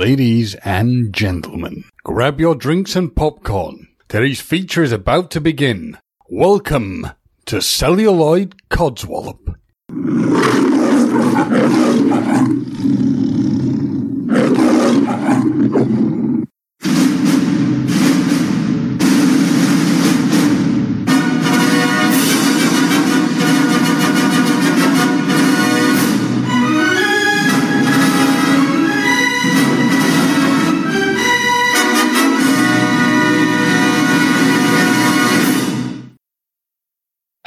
Ladies and gentlemen, grab your drinks and popcorn. Today's feature is about to begin. Welcome to Celluloid Codswallop.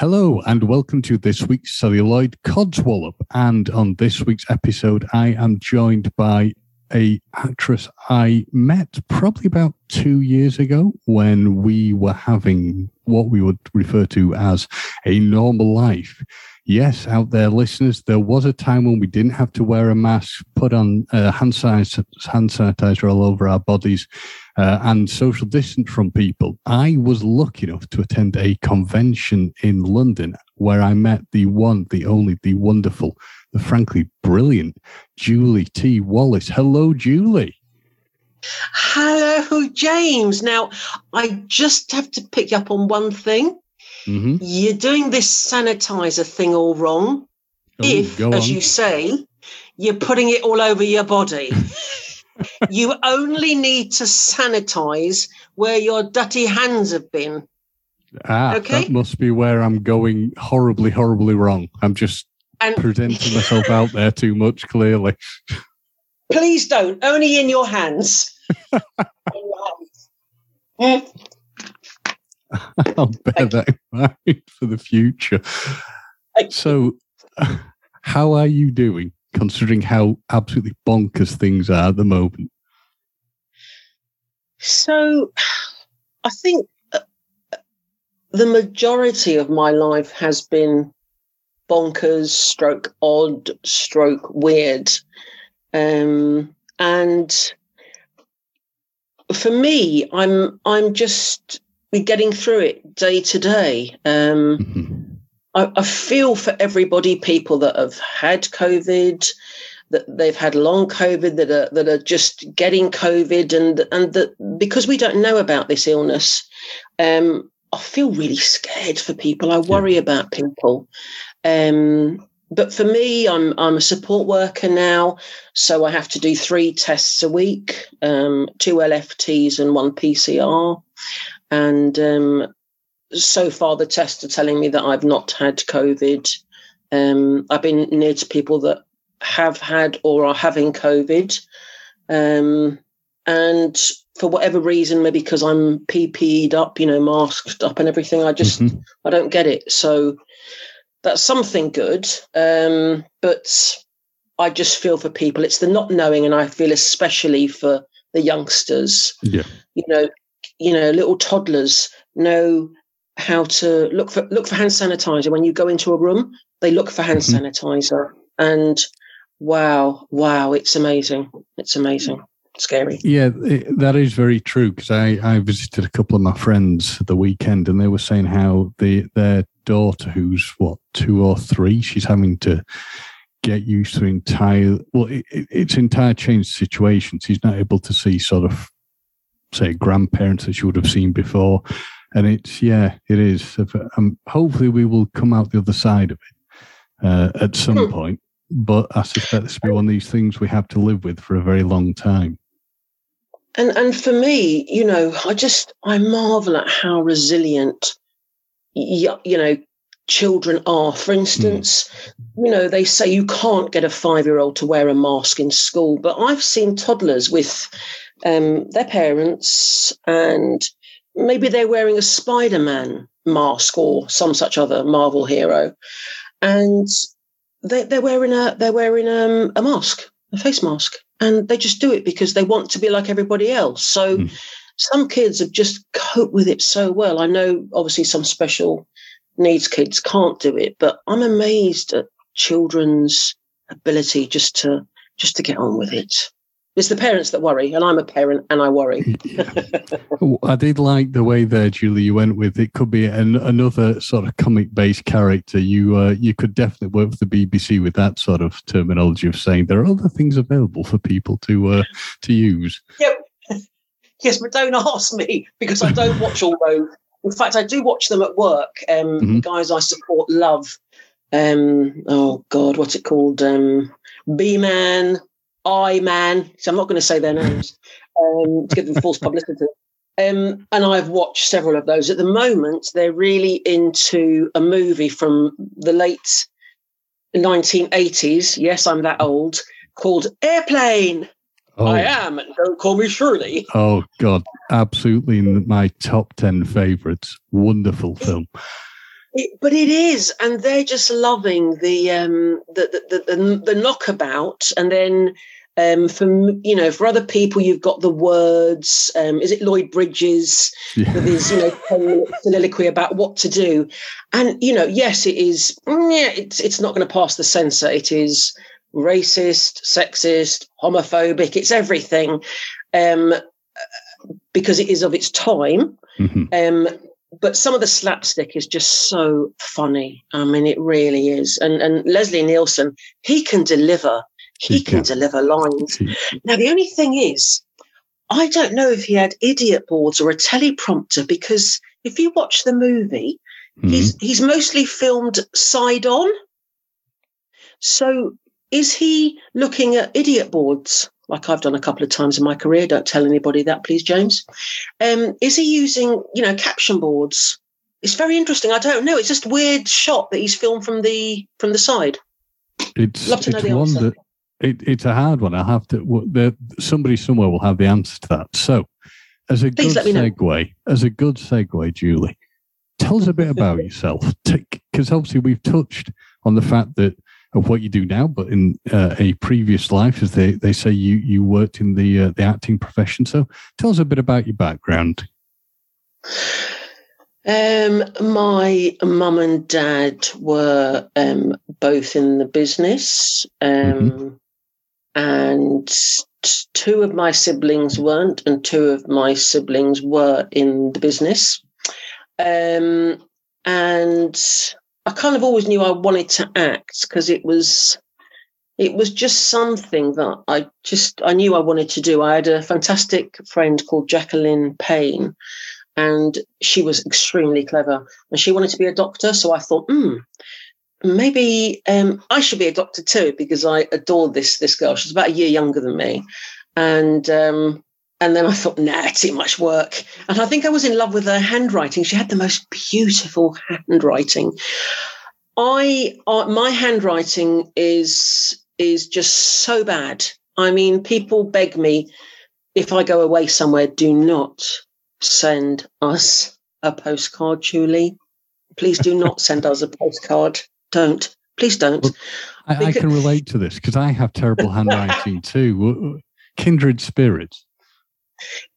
Hello and welcome to this week's Celluloid Codswallop. And on this week's episode, I am joined by a actress I met probably about two years ago when we were having what we would refer to as a normal life. Yes, out there, listeners, there was a time when we didn't have to wear a mask, put on uh, hand, hand sanitizer all over our bodies, uh, and social distance from people. I was lucky enough to attend a convention in London where I met the one, the only, the wonderful, the frankly brilliant Julie T. Wallace. Hello, Julie. Hello, James. Now, I just have to pick up on one thing. Mm-hmm. You're doing this sanitizer thing all wrong. Oh, if, as you say, you're putting it all over your body. you only need to sanitize where your dirty hands have been. Ah, okay? that must be where I'm going horribly, horribly wrong. I'm just and, presenting myself out there too much, clearly. Please don't. Only in your hands. in your hands. I'll bear that in mind for the future. So, how are you doing? considering how absolutely bonkers things are at the moment? So, I think uh, the majority of my life has been bonkers, stroke odd, stroke weird. Um, and for me, I'm I'm just getting through it day to day. Um, mm-hmm. I, I feel for everybody, people that have had COVID, that they've had long COVID, that are that are just getting COVID, and and that because we don't know about this illness, um, I feel really scared for people. I worry yeah. about people. Um, but for me, I'm I'm a support worker now, so I have to do three tests a week, um, two LFTs and one PCR, and um, so far the tests are telling me that I've not had COVID. Um, I've been near to people that have had or are having COVID. Um, and for whatever reason, maybe because I'm PPE'd up, you know, masked up and everything, I just mm-hmm. I don't get it. So that's something good. Um, but I just feel for people. It's the not knowing, and I feel especially for the youngsters. Yeah. You know, you know, little toddlers know how to look for look for hand sanitizer when you go into a room. They look for hand mm-hmm. sanitizer, and wow, wow, it's amazing. It's amazing. Scary. Yeah, it, that is very true. Because I I visited a couple of my friends the weekend, and they were saying how the their daughter, who's what two or three, she's having to get used to entire well, it, it's entire changed situation. She's not able to see sort of say grandparents that you would have seen before and it's yeah, it is. Um, hopefully, we will come out the other side of it uh, at some hmm. point. But I suspect this will be one of these things we have to live with for a very long time. And and for me, you know, I just I marvel at how resilient, you, you know, children are. For instance, mm. you know, they say you can't get a five year old to wear a mask in school, but I've seen toddlers with um, their parents and maybe they're wearing a Spider Man mask or some such other Marvel hero, and they, they're wearing a they're wearing um, a mask, a face mask, and they just do it because they want to be like everybody else. So. Mm. Some kids have just coped with it so well. I know, obviously, some special needs kids can't do it, but I'm amazed at children's ability just to just to get on with it. It's the parents that worry, and I'm a parent and I worry. I did like the way there, Julie. You went with it. Could be an, another sort of comic-based character. You uh, you could definitely work for the BBC with that sort of terminology of saying there are other things available for people to uh, to use. Yep. Yes, but don't ask me because I don't watch all those. In fact, I do watch them at work. Um, Mhm. Guys I support love. Um, oh God, what's it called? Um, B Man, I Man. So I'm not going to say their names um, to give them false publicity. Um, and I've watched several of those. At the moment, they're really into a movie from the late 1980s. Yes, I'm that old. Called Airplane. Oh, I am. and Don't call me Shirley. oh God, absolutely my top ten favorites. Wonderful film. It, but it is, and they're just loving the um, the, the, the the knockabout, and then um, for you know for other people, you've got the words. Um, is it Lloyd Bridges with his you know soliloquy about what to do? And you know, yes, it is. mm, Yeah, it's it's not going to pass the censor. It is racist, sexist, homophobic. It's everything, um, because it is of its time. Mhm. Um, but some of the slapstick is just so funny. I mean, it really is. And and Leslie Nielsen, he can deliver. He, He can, can. deliver lines. Now the only thing is, I don't know if he had idiot boards or a teleprompter because if you watch the movie, Mhm. he's he's mostly filmed side on. So is he looking at idiot boards like I've done a couple of times in my career? Don't tell anybody that, please, James. Um, is he using you know caption boards? It's very interesting. I don't know. It's just weird shot that he's filmed from the from the side. It's Love to know the one answer. that it, it's a hard one. I have to. There, somebody somewhere will have the answer to that. So, as a Please good me know. segue, as a good segue, Julie, tell us a bit about yourself, because obviously we've touched on the fact that of what you do now, but in uh, a previous life, as they, they say, you you worked in the uh, the acting profession. So, tell us a bit about your background. Um, my mum and dad were um, both in the business, um, and t- two of my siblings weren't, and two of my siblings were in the business. Um, and I kind of always knew I wanted to act because it was it was just something that I just I knew I wanted to do. I had a fantastic friend called Jacqueline Payne, and she was extremely clever, and she wanted to be a doctor. So I thought, hmm, maybe um, I should be a doctor too because I adored this this girl. She's about a year younger than me, and um, and then I thought, nah, too much work. And I think I was in love with her handwriting. She had the most beautiful handwriting. I uh, my handwriting is is just so bad. I mean, people beg me if I go away somewhere, do not send us a postcard, Julie. Please do not send us a postcard. Don't. Please don't. Well, I, I can relate to this because I have terrible handwriting too. Kindred spirits.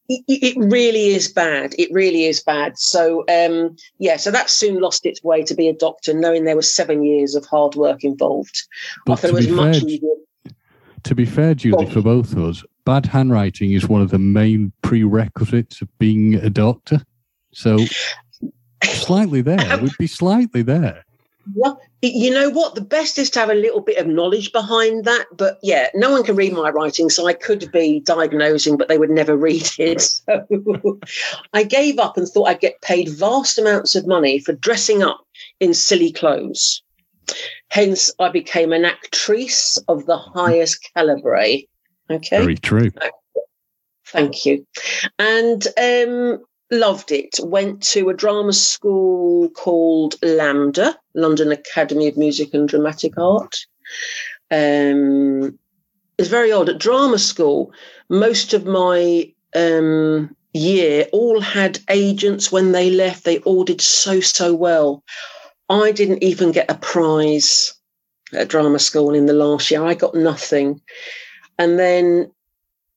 It, really is bad. It really is bad. So, um, yeah, so that soon lost its way to be a doctor, knowing there was seven years of hard work involved. I But thought to it was be much fair, easier. to be fair, Julie, for both of us, bad handwriting is one of the main prerequisites of being a doctor. So slightly there, we'd be slightly there. Well, you know what? The best is to have a little bit of knowledge behind that. But yeah, no one can read my writing, so I could be diagnosing, but they would never read it. So I gave up and thought I'd get paid vast amounts of money for dressing up in silly clothes. Hence, I became an actrice of the highest calibre. Okay. Very true. Thank you. And um, loved it. Went to a drama school called LAMDA, London Academy of Music and Dramatic Art. Um, it's very odd. At drama school, most of my um, year all had agents when they left. They all did so, so well. I didn't even get a prize at drama school in the last year. I got nothing. And then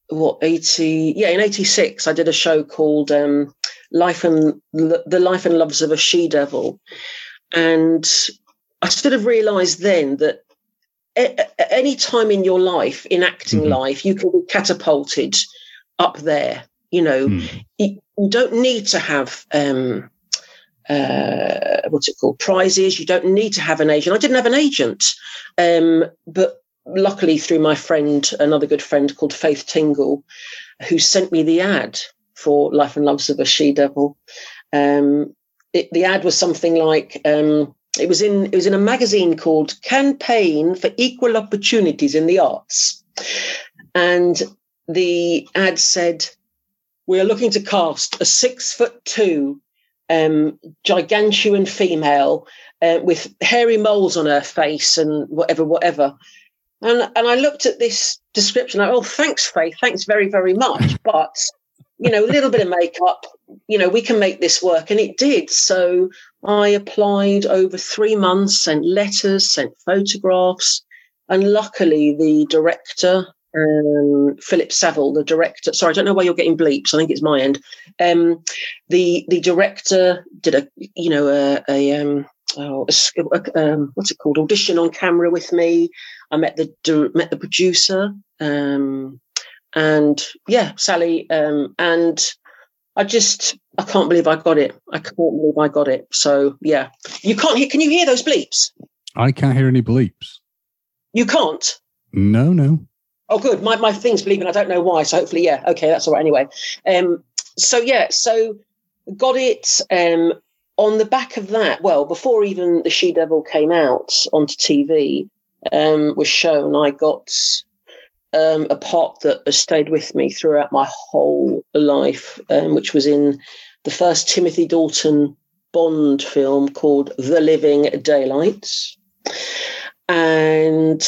what 80 yeah in 86 i did a show called um life and the life and loves of a she devil and i sort of realized then that any time in your life, in acting mm-hmm. life, you can be catapulted up there. You know, mm. you, you, don't need to have um, uh, what's it called prizes. You don't need to have an agent. I didn't have an agent, um, but luckily through my friend, another good friend called Faith Tingle, who sent me the ad for Life and Loves of a She Devil. Um, the ad was something like um, it was in it was in a magazine called Campaign for Equal Opportunities in the Arts, and the ad said, "We are looking to cast a six foot two, um, gigantuan female uh, with hairy moles on her face and whatever, whatever." And and I looked at this description. I, oh, thanks, Faith. Thanks very, very much. But you know, a little bit of makeup, you know, we can make this work. And it did. So I applied over three months, sent letters, sent photographs. And luckily, the director, um, Philip Saville, the director, sorry, I don't know why you're getting bleeps. I think it's my end. Um, the the director did a, you know, a, a um, oh, a, um, what's it called? Audition on camera with me. I met the met the producer. Um, and yeah, Sally, um, and I just I can't believe I got it. I can't believe I got it. So yeah, you can't hear. Can you hear those bleeps? I can't hear any bleeps. You can't. No, no. Oh, good. My my thing's bleeping. I don't know why. So hopefully, yeah. Okay, that's all right. Anyway, um, so yeah, so got it. Um, on the back of that, well, before even the She Devil came out onto TV, um, was shown, I got um, a part that has stayed with me throughout my whole life, um, which was in the first Timothy Dalton Bond film called The Living Daylights. And,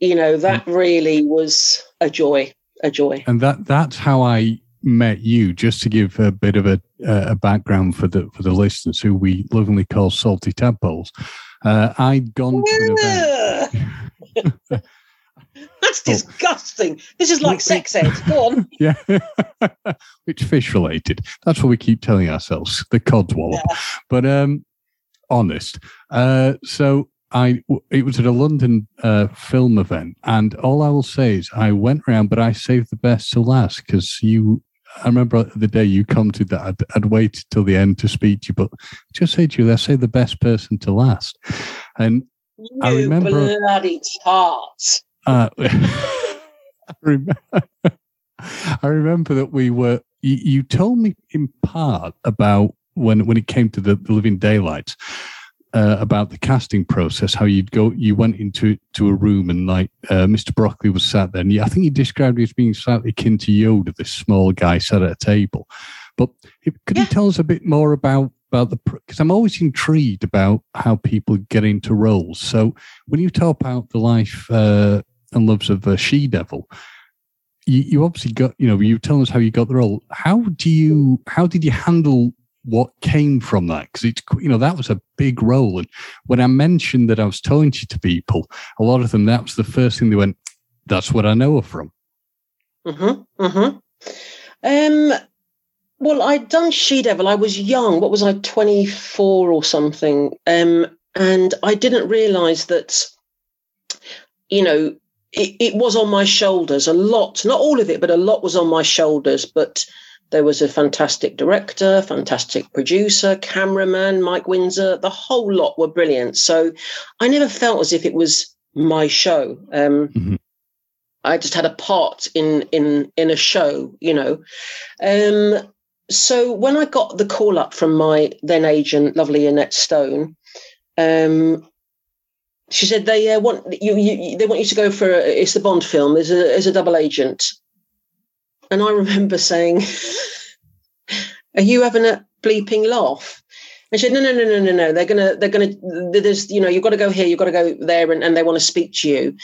you know, that mm. really was a joy, a joy. And that that's how I met you. Just to give a bit of a, a background for the for the listeners who we lovingly call salty tadpoles. Uh, I'd gone to an event. That's oh. disgusting. This is like sex ed. Go on. yeah. Which fish related. That's what we keep telling ourselves, the codswallop. Yeah. But um honest. Uh so I it was at a London uh, film event, and all I will say is I went around, but I saved the best to last because you. I remember the day you commented that I'd, I'd waited till the end to speak to you, but just say to you, let's say the best person to last. And you I remember bloody tart. Uh, I, remember, that we were. You, you, told me in part about when when it came to the, the Living Daylights. Uh, about the casting process, how you'd go, you went into to a room and like uh, Mr. Broccoli was sat there, and I think he described it as being slightly akin to Yoda, this small guy sat at a table. But if, could yeah. you tell us a bit more about about the because I'm always intrigued about how people get into roles. So when you talk about the life uh, and loves of a she devil. You, you obviously got, you know, you telling us how you got the role. How do you, how did you handle what came from that? Because it's, you know, that was a big role. And when I mentioned that I was telling you to people, a lot of them, that was the first thing they went, that's what I know her from. Mm-hmm. Mm-hmm. Um, well, I'd done She Devil. I was young. What was I, 24 or something? Um, and I didn't realize that, you know, it, it was on my shoulders a lot, not all of it, but a lot was on my shoulders. But there was a fantastic director, fantastic producer, cameraman, Mike Windsor, the whole lot were brilliant. So I never felt as if it was my show. Um, mm-hmm. I just had a part in in in a show, you know. Um, so when I got the call up from my then agent, lovely Annette Stone, um, she said they uh, want you, you, They want you to go for a, it's the Bond film. There's a as a double agent, and I remember saying, "Are you having a bleeping laugh?" And she said, "No, no, no, no, no, no. They're gonna, they're gonna. There's, you know, you've got to go here. You've got to go there, and, and they want to speak to you."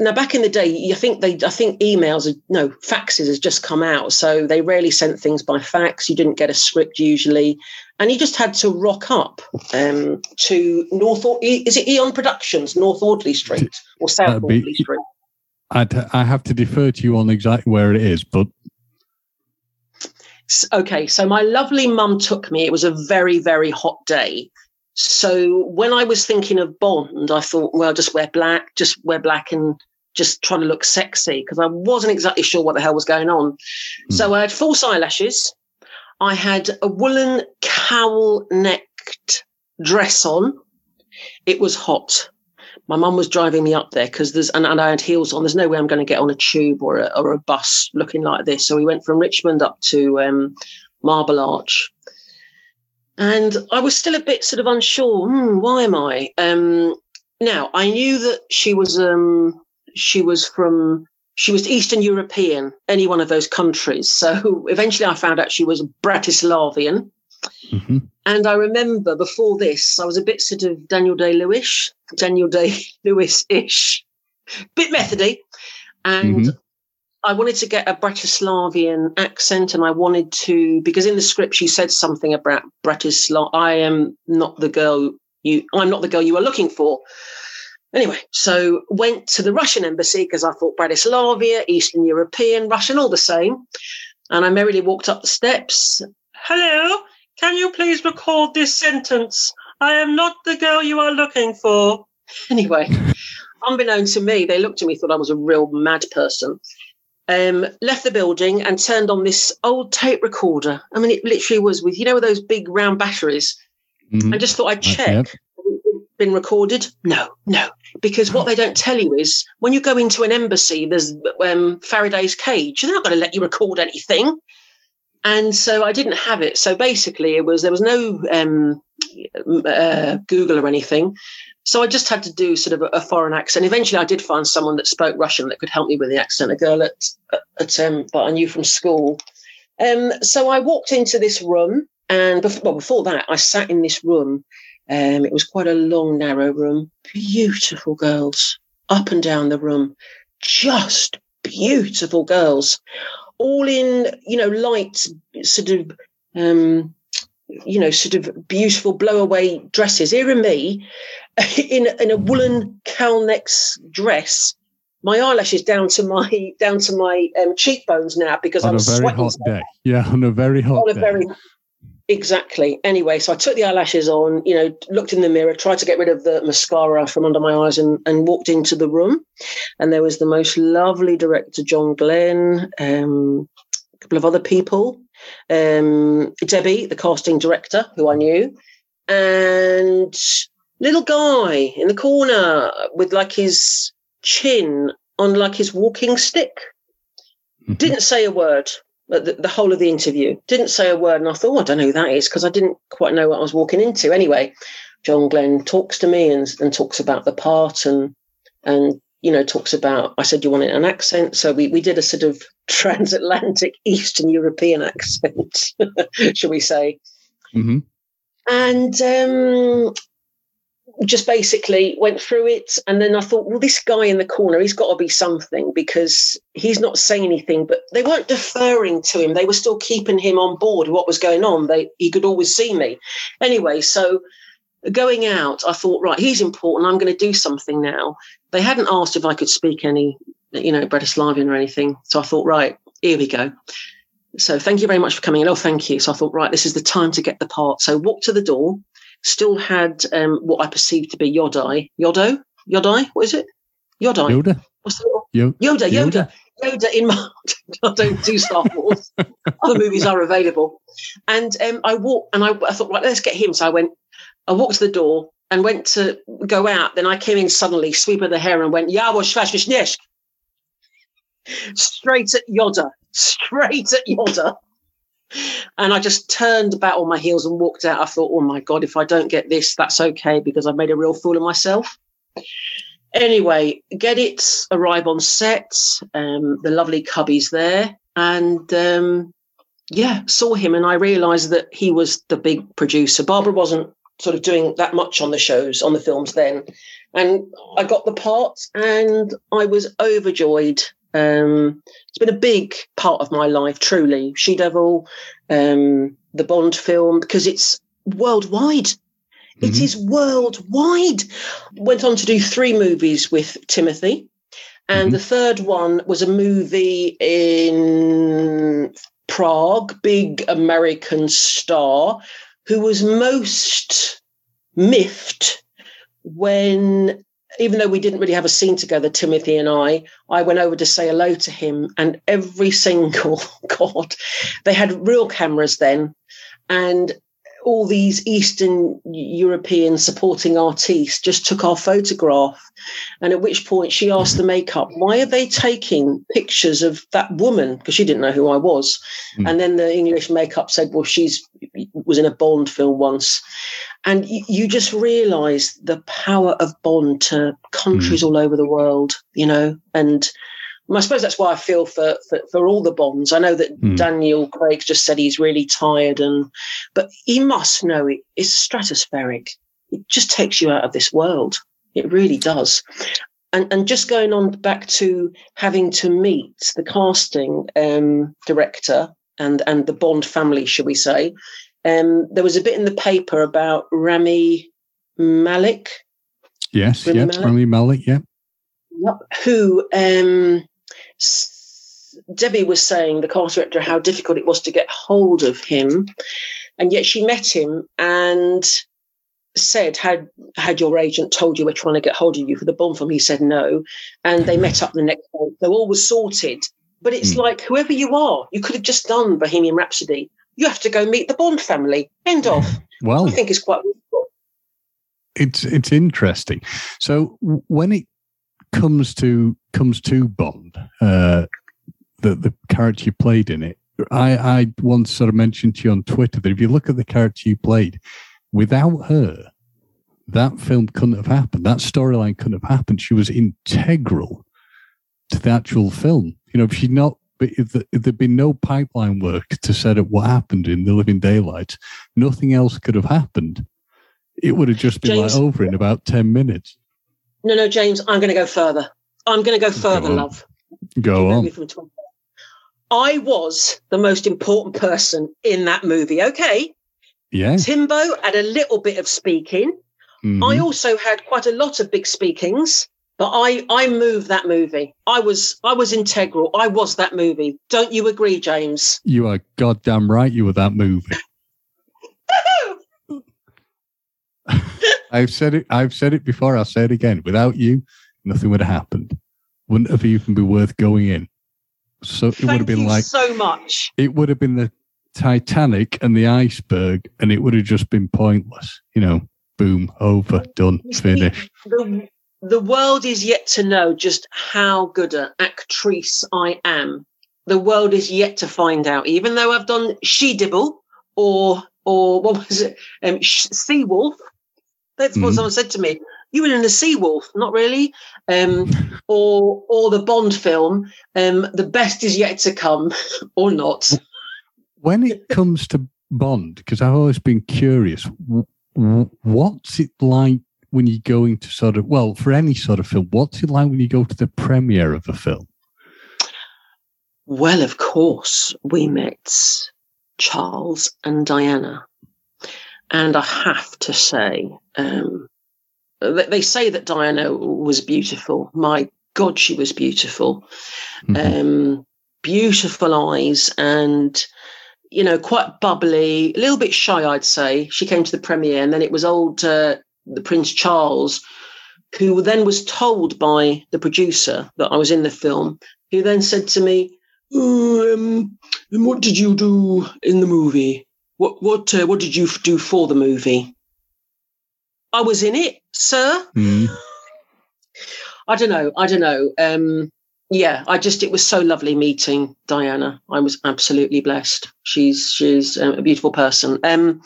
Now, back in the day, I think they, I think emails, no, faxes has just come out, so they rarely sent things by fax. You didn't get a script usually, and he just had to rock up um, to North. Is it Eon Productions, North Audley Street or South be, Audley Street? I'd, I have to defer to you on exactly where it is, but okay. So my lovely mum took me. It was a very very hot day, So when I was thinking of Bond, I thought, well, just wear black, just wear black and just trying to look sexy because I wasn't exactly sure what the hell was going on. Mm. So I had false eyelashes. I had a woolen cowl necked dress on. It was hot. My mum was driving me up there because there's, and, and, I had heels on. There's no way I'm going to get on a tube or a, or a bus looking like this. So we went from Richmond up to um, Marble Arch. And I was still a bit sort of unsure. Hmm, why am I? Um, now I knew that she was um, she was from she was Eastern European, any one of those countries. So eventually I found out she was Bratislavian. Mm-hmm. And I remember before this, I was a bit sort of Daniel Day Lewis, Daniel Day Lewis ish, bit methody. And mm-hmm. I wanted to get a Bratislavian accent and I wanted to, because in the script she said something about Bratislava. I am not the girl you, I'm not the girl you are looking for. Anyway, so went to the Russian embassy because I thought Bratislavia, Eastern European, Russian, all the same. And I merrily walked up the steps. Hello, can you please record this sentence? I am not the girl you are looking for. Anyway, unbeknown to me, they looked at me, thought I was a real mad person. Um, left the building and turned on this old tape recorder. I mean, it literally was with, you know, those big round batteries. Mm-hmm. I just thought I'd check been recorded? No, no, because what they don't tell you is when you go into an embassy, there's um, Faraday's cage. They're not going to let you record anything. And so I didn't have it. So basically, it was there was no um, uh, Google or anything. So I just had to do sort of a, a, foreign accent. Eventually, I did find someone that spoke Russian that could help me with the accent. A girl at at um, that I knew from school. Um, so I walked into this room, and before, well, before that, I sat in this room um, it was quite a long, narrow room. Beautiful girls up and down the room, just beautiful girls, all in you know light sort of um, you know sort of beautiful blow-away dresses. Here and me in in a woolen cowl necks dress. My eyelashes down to my down to my um, cheekbones now because on I'm a very sweating. hot. Yeah, on a very hot on a day. very Exactly. Anyway, so I took the eyelashes on, you know, looked in the mirror, tried to get rid of the mascara from under my eyes and, and walked into the room. And there was the most lovely director, John Glenn, um, a couple of other people, um, Debbie, the casting director, who I knew, and little guy in the corner with like his chin on like his walking stick. Mm-hmm. Didn't say a word the, the, whole of the interview. Didn't say a word, and I thought, oh, I don't know who that is because I didn't quite know what I was walking into. Anyway, John Glenn talks to me and, and talks about the part and and you know talks about. I said you wanted an accent, so we we did a sort of transatlantic Eastern European accent, shall we say? Mm-hmm. And um, just basically went through it. And then i thought well this guy in the corner he's got to be something because he's not saying anything. But they weren't deferring to him. They were still keeping him on board what was going on. They he could always see me. Anyway so going out i thought right he's important. I'm going to do something now. They hadn't asked if i could speak any you know bratislavian or anything. So i thought right here we go. So thank you very much for coming in. Oh thank you. So i thought right this is the time to get the part. So walked to the door still had um, what I perceived to be Yodai. Yodo? Yodai? What is it? Yodai. Yoda. What's the Yoda, Yoda, Yoda, Yoda in my. I don't do Star Wars. Other movies are available, and um, I walked and I, I thought, right, let's get him. So I went. I walked to the door and went to go out. Then I came in suddenly, sweep of the hair, and went, "Yawo Shvashvishnesh." Straight at Yoda. Straight at Yoda. And I just turned about on my heels and walked out. I thought, oh my God, if I don't get this, that's okay because I've made a real fool of myself. Anyway, get it, arrive on set. Um, the lovely cubby's there. And um, yeah, saw him and I realized that he was the big producer. Barbara wasn't sort of doing that much on the shows, on the films then. And I got the part and I was overjoyed. Um, it's been a big part of my life, truly. She Devil, um, the Bond film, because it's worldwide. Mm-hmm. It is worldwide. Went on to do three movies with Timothy. And mm-hmm. the third one was a movie in Prague, big American star, who was most miffed when even though we didn't really have a scene together, Timothy and I, I went over to say hello to him, and every single God, they had real cameras then, and all these Eastern European supporting artists just took our photograph. And at which point she asked the makeup, why are they taking pictures of that woman? Because she didn't know who I was. Mm. And then the English makeup said, well, she's was in a Bond film once. And you, you just realize the power of Bond to countries mm. all over the world, you know, and I suppose that's why I feel for, for, for all the bonds. I know that mm. Daniel Craig just said he's really tired, and but he must know it is stratospheric. It just takes you out of this world. It really does. And and just going on back to having to meet the casting um, director and and the Bond family, shall we say? Um, there was a bit in the paper about Rami Malek. Yes, Rami yeah, Malek. Rami Malek, yeah. Yep. Who um, Debbie was saying, the cast director, how difficult it was to get hold of him. And yet she met him and said, had had your agent told you we're trying to get hold of you for the Bond film? He said no. And they met up the next day. So all was sorted. But it's mm. like whoever you are, you could have just done Bohemian Rhapsody. You have to go meet the Bond family. End of. Well, I think it's quite. It's it's interesting. So when it comes to comes to Bond, uh, the the character you played in it, I I once sort of mentioned to you on Twitter that if you look at the character you played, without her, that film couldn't have happened. That storyline couldn't have happened. She was integral to the actual film. You know, if she'd not, if, the, if there'd been no pipeline work to set up what happened in The Living Daylights, nothing else could have happened. It would have just been James, like over in about 10 minutes. No, no, James, I'm going to go further. I'm going to go further, go love. Go on. I was the most important person in that movie. Okay. Yeah. Timbo had a little bit of speaking. Mm-hmm. I also had quite a lot of big speakings, but I I moved that movie. I was I was integral. I was that movie. Don't you agree, James? You are goddamn right. You were that movie. I've said it. I've said it before. I'll say it again. Without you, nothing would have happened. Wouldn't have even been worth going in. So it Thank would have been like so much. It would have been the Titanic and the iceberg, and it would have just been pointless. You know, boom, over, done, finished. The, the world is yet to know just how good an actress I am. The world is yet to find out. Even though I've done She Dibble or or what was it, um, sea Wolf. That's what mm. someone said to me. You were in a Seawolf, not really. Um, or or the Bond film. Um, the best is yet to come, or not. When it comes to Bond, because I've always been curious, what's it like when you're going to sort of well, for any sort of film, what's it like when you go to the premiere of a film? Well, of course, we met Charles and Diana. And I have to say, um, they say that Diana was beautiful. My God, she was beautiful. Mm-hmm. Um, beautiful eyes and, you know, quite bubbly, a little bit shy, I'd say. She came to the premiere, and then it was old uh, the Prince Charles, who then was told by the producer that I was in the film, who then said to me, oh, um, what did you do in the movie? What what uh, what did you do for the movie? I was in it, sir. Mm. I don't know. I don't know. Um, yeah, I just it was so lovely meeting Diana. I was absolutely blessed. She's she's a beautiful person. Um,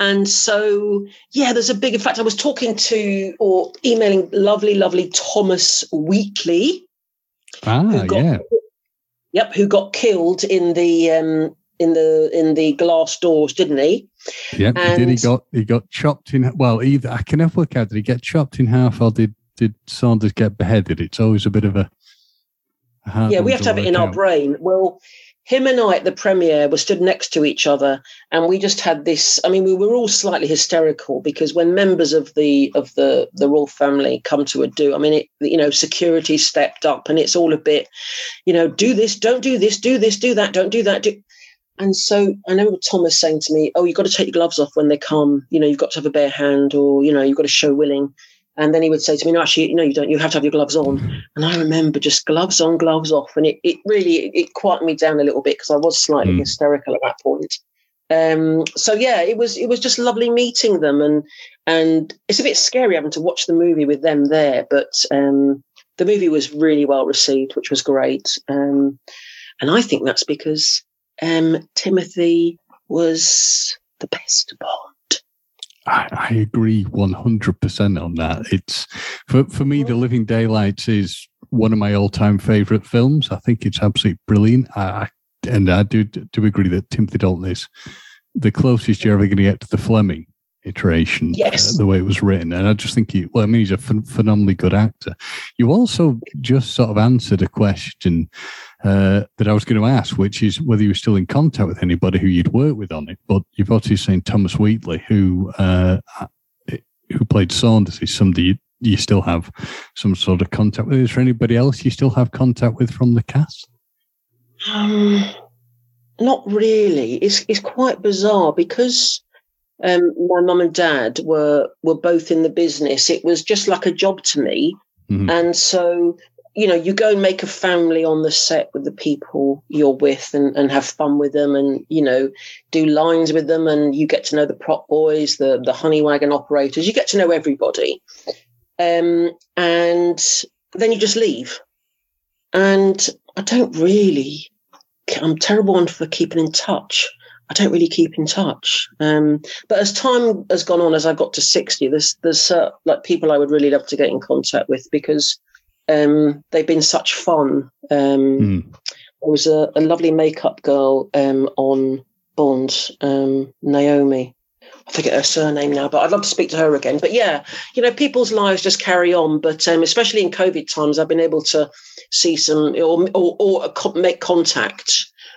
and so yeah, there's a big. In fact, I was talking to or emailing lovely, lovely Thomas Wheatley. Ah, got, yeah. Yep, who got killed in the um, in the in the glass doors, didn't he? Yeah, he did. He got he got chopped in. Well, either I can never work out. Did he get chopped in half, or did did Saunders get beheaded? It's always a bit of a. yeah, we have to have it in out. our brain. Well, him and I at the premiere were stood next to each other, and we just had this. I mean, we were all slightly hysterical because when members of the of the the royal family come to a do, I mean, it you know, security stepped up, and it's all a bit, you know, do this, don't do this, do this, do that, don't do that. Do, and so I remember Thomas saying to me, "Oh, you've got to take your gloves off when they come. You know, you've got to have a bare hand, or you know, you've got to show willing." And then he would say to me, "No, actually, you know, you don't. You have to have your gloves on." And I remember just gloves on, gloves off, and it, it really it, it quieted me down a little bit because I was slightly mm. hysterical at that point. Um, so yeah, it was it was just lovely meeting them, and and it's a bit scary having to watch the movie with them there, but um, the movie was really well received, which was great. Um, and I think that's because um, Timothy was the best Bond. I, I agree 100% on that. It's for, for me, The Living Daylights is one of my all time favorite films. I think it's absolutely brilliant. I, and I do, do agree that Timothy Dalton is the closest you're ever going to get to the Fleming iteration, yes. uh, the way it was written. And I just think he, well, I mean, he's a ph- phenomenally good actor. You also just sort of answered a question uh, that I was going to ask, which is whether you were still in contact with anybody who you'd worked with on it. But you've obviously seen Thomas Wheatley, who uh, who played Saunders, is somebody you, you still have some sort of contact with. Is there anybody else you still have contact with from the cast? Um, not really. It's it's quite bizarre because um, my mum and dad were were both in the business. It was just like a job to me, mm-hmm. and so you know you go and make a family on the set with the people you're with and, and have fun with them and you know do lines with them and you get to know the prop boys the the honey wagon operators you get to know everybody. Um, and then you just leave. And i don't really i'm terrible one for keeping in touch. I don't really keep in touch. Um, but as time has gone on, as I've got to sixty, there's there's uh, like people I would really love to get in contact with because um, they've been such fun. Um, mm. There was a, a lovely makeup girl um, on Bond, um, Naomi. I forget her surname now, but I'd love to speak to her again. But yeah, you know, people's lives just carry on. But um, especially in COVID times, I've been able to see some or, or, or make contact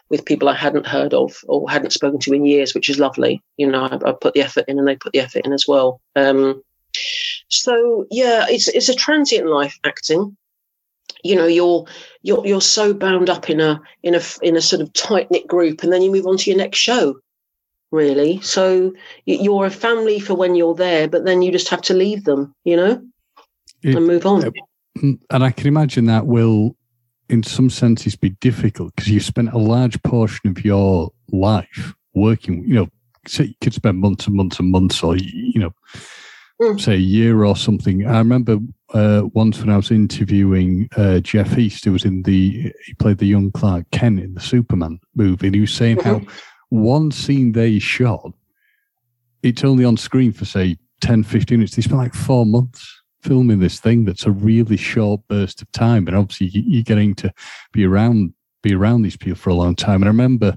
with people I hadn't heard of or hadn't spoken to in years, which is lovely. You know, I, I put the effort in and they put the effort in as well. Um, so yeah, it's it's a transient life acting. You know, you're you're you're so bound up in a in a in a sort of tight knit group, and then you move on to your next show. Really, so you're a family for when you're there, but then you just have to leave them. You know, it, and move on. Mm, and I can imagine that will in some senses be difficult because you spent a large portion of your life working, you know, so you could spend months and months and months or, you know, mm. say a year or something. I remember uh, once when I was interviewing uh, Jeff East, who was in the, he played the young Clark Kent in the Superman movie, and he was saying mm-hmm. how one scene they shot, it's only on screen for say 10, 15 minutes. They spent like four months filming this thing that's a really short burst of time, and obviously you're getting to be around be around these people for a long time. And I remember.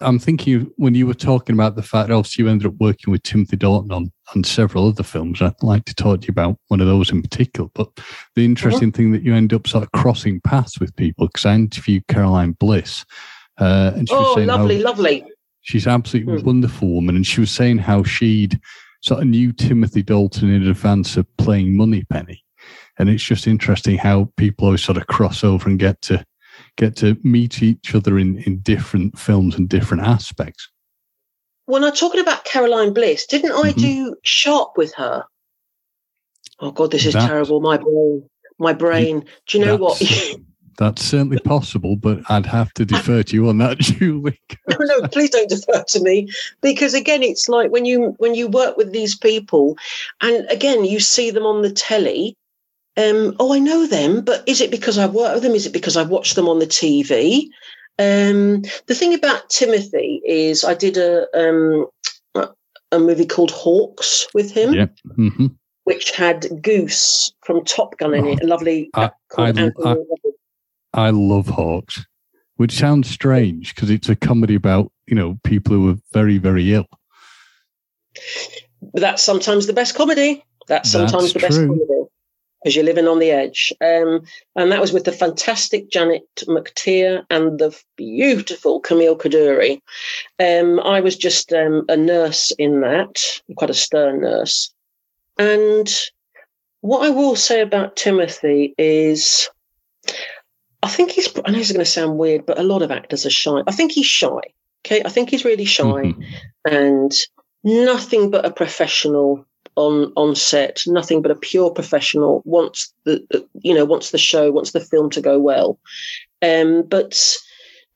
I'm thinking when you were talking about the fact, obviously you ended up working with Timothy Dalton on on several other films. I'd like to talk to you about one of those in particular. But the interesting thing that you end up sort of crossing paths with people because I interviewed Caroline Bliss, uh, and she oh, was saying lovely, how, lovely. She's absolutely mm. wonderful woman, and she was saying how she'd sort of knew Timothy Dalton in advance of playing Moneypenny. And it's just interesting how people always sort of cross over and get to get to meet each other in, in different films and different aspects. When I'm talking about Caroline Bliss, didn't I mm-hmm. do Sharpe with her? Oh God, this is that, terrible. My brain, my brain. Do you know what? That's certainly possible, but I'd have to defer to you on that, Julie. no, no, please don't defer to me because again, it's like when you when you work with these people, and again, you see them on the telly. Um, oh, I know them, but is it because I've worked with them? Is it because I've watched them on the TV? Um, the thing about Timothy is, I did a um, a movie called Hawks with him. Yeah. Mm-hmm. Which had Goose from Top Gun in it, a lovely I, I, I, I love Hawks, which sounds strange because it's a comedy about, you know, people who are very, very ill. But that's sometimes the best comedy. That's sometimes that's the best comedy because you're living on the edge. Um, and that was with the fantastic Janet McTeer and the beautiful Camille Coduri. Um, I was just um, a nurse in that, quite a stern nurse. And what I will say about Timothy is I think he's. I know this is going to sound weird, but a lot of actors are shy. I think he's shy. Okay, I think he's really shy, Mhm. and nothing but a professional on on set. Nothing but a pure professional. Wants the you know wants the show, wants the film to go well. Um, but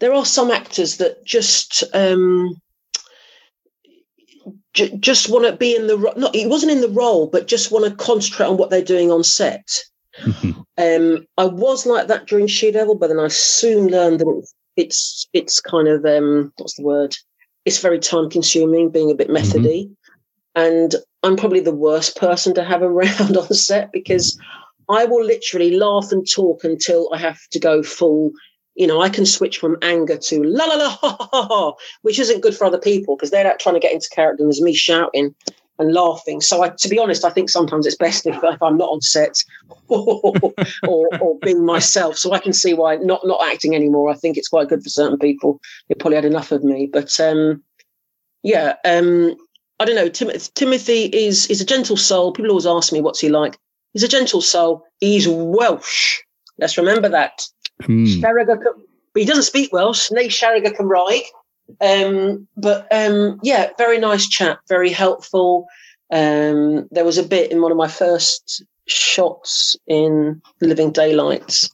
there are some actors that just um, j- just want to be in the ro- not. He wasn't in the role, but just want to concentrate on what they're doing on set. Um, I was like that during She Devil, but then I soon learned that it's it's, it's kind of um, what's the word? It's very time consuming, being a bit methody, and I'm probably the worst person to have around on set because I will literally laugh and talk until I have to go full. You know, I can switch from anger to la la la ha ha ha, which isn't good for other people because they're out trying to get into character and there's me shouting and laughing. So, I, to be honest, I think sometimes it's best if, if I'm not on set or, or, or being myself. So I can see why not not acting anymore. I think it's quite good for certain people. They probably had enough of me, but um, yeah, um, I don't know. Tim- Timothy is is a gentle soul. People always ask me what's he like. He's a gentle soul. He's Welsh. Let's remember that. Mm. But he doesn't speak Welsh. Nay Sharagha Cymraeg. Um, but um, yeah, very nice chap, very helpful. Um, there was a bit in one of my first shots in Living Daylights,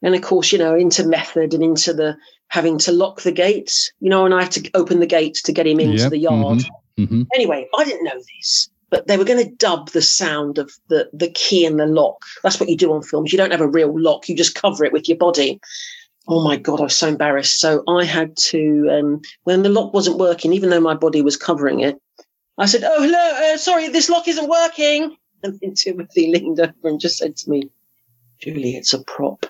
and of course, you know, into method and into the having to lock the gates, you know, and I had to open the gates to get him into Yep, the yard. Mhm. Anyway, I didn't know this, but they were going to dub the sound of the the key in the lock. That's what you do on films. You don't have a real lock; you just cover it with your body. Oh my god, I was so embarrassed. So I had to, um, when the lock wasn't working, even though my body was covering it, I said, "Oh hello, uh, sorry, this lock isn't working." And then Timothy leaned over and just said to me, "Julie, it's a prop."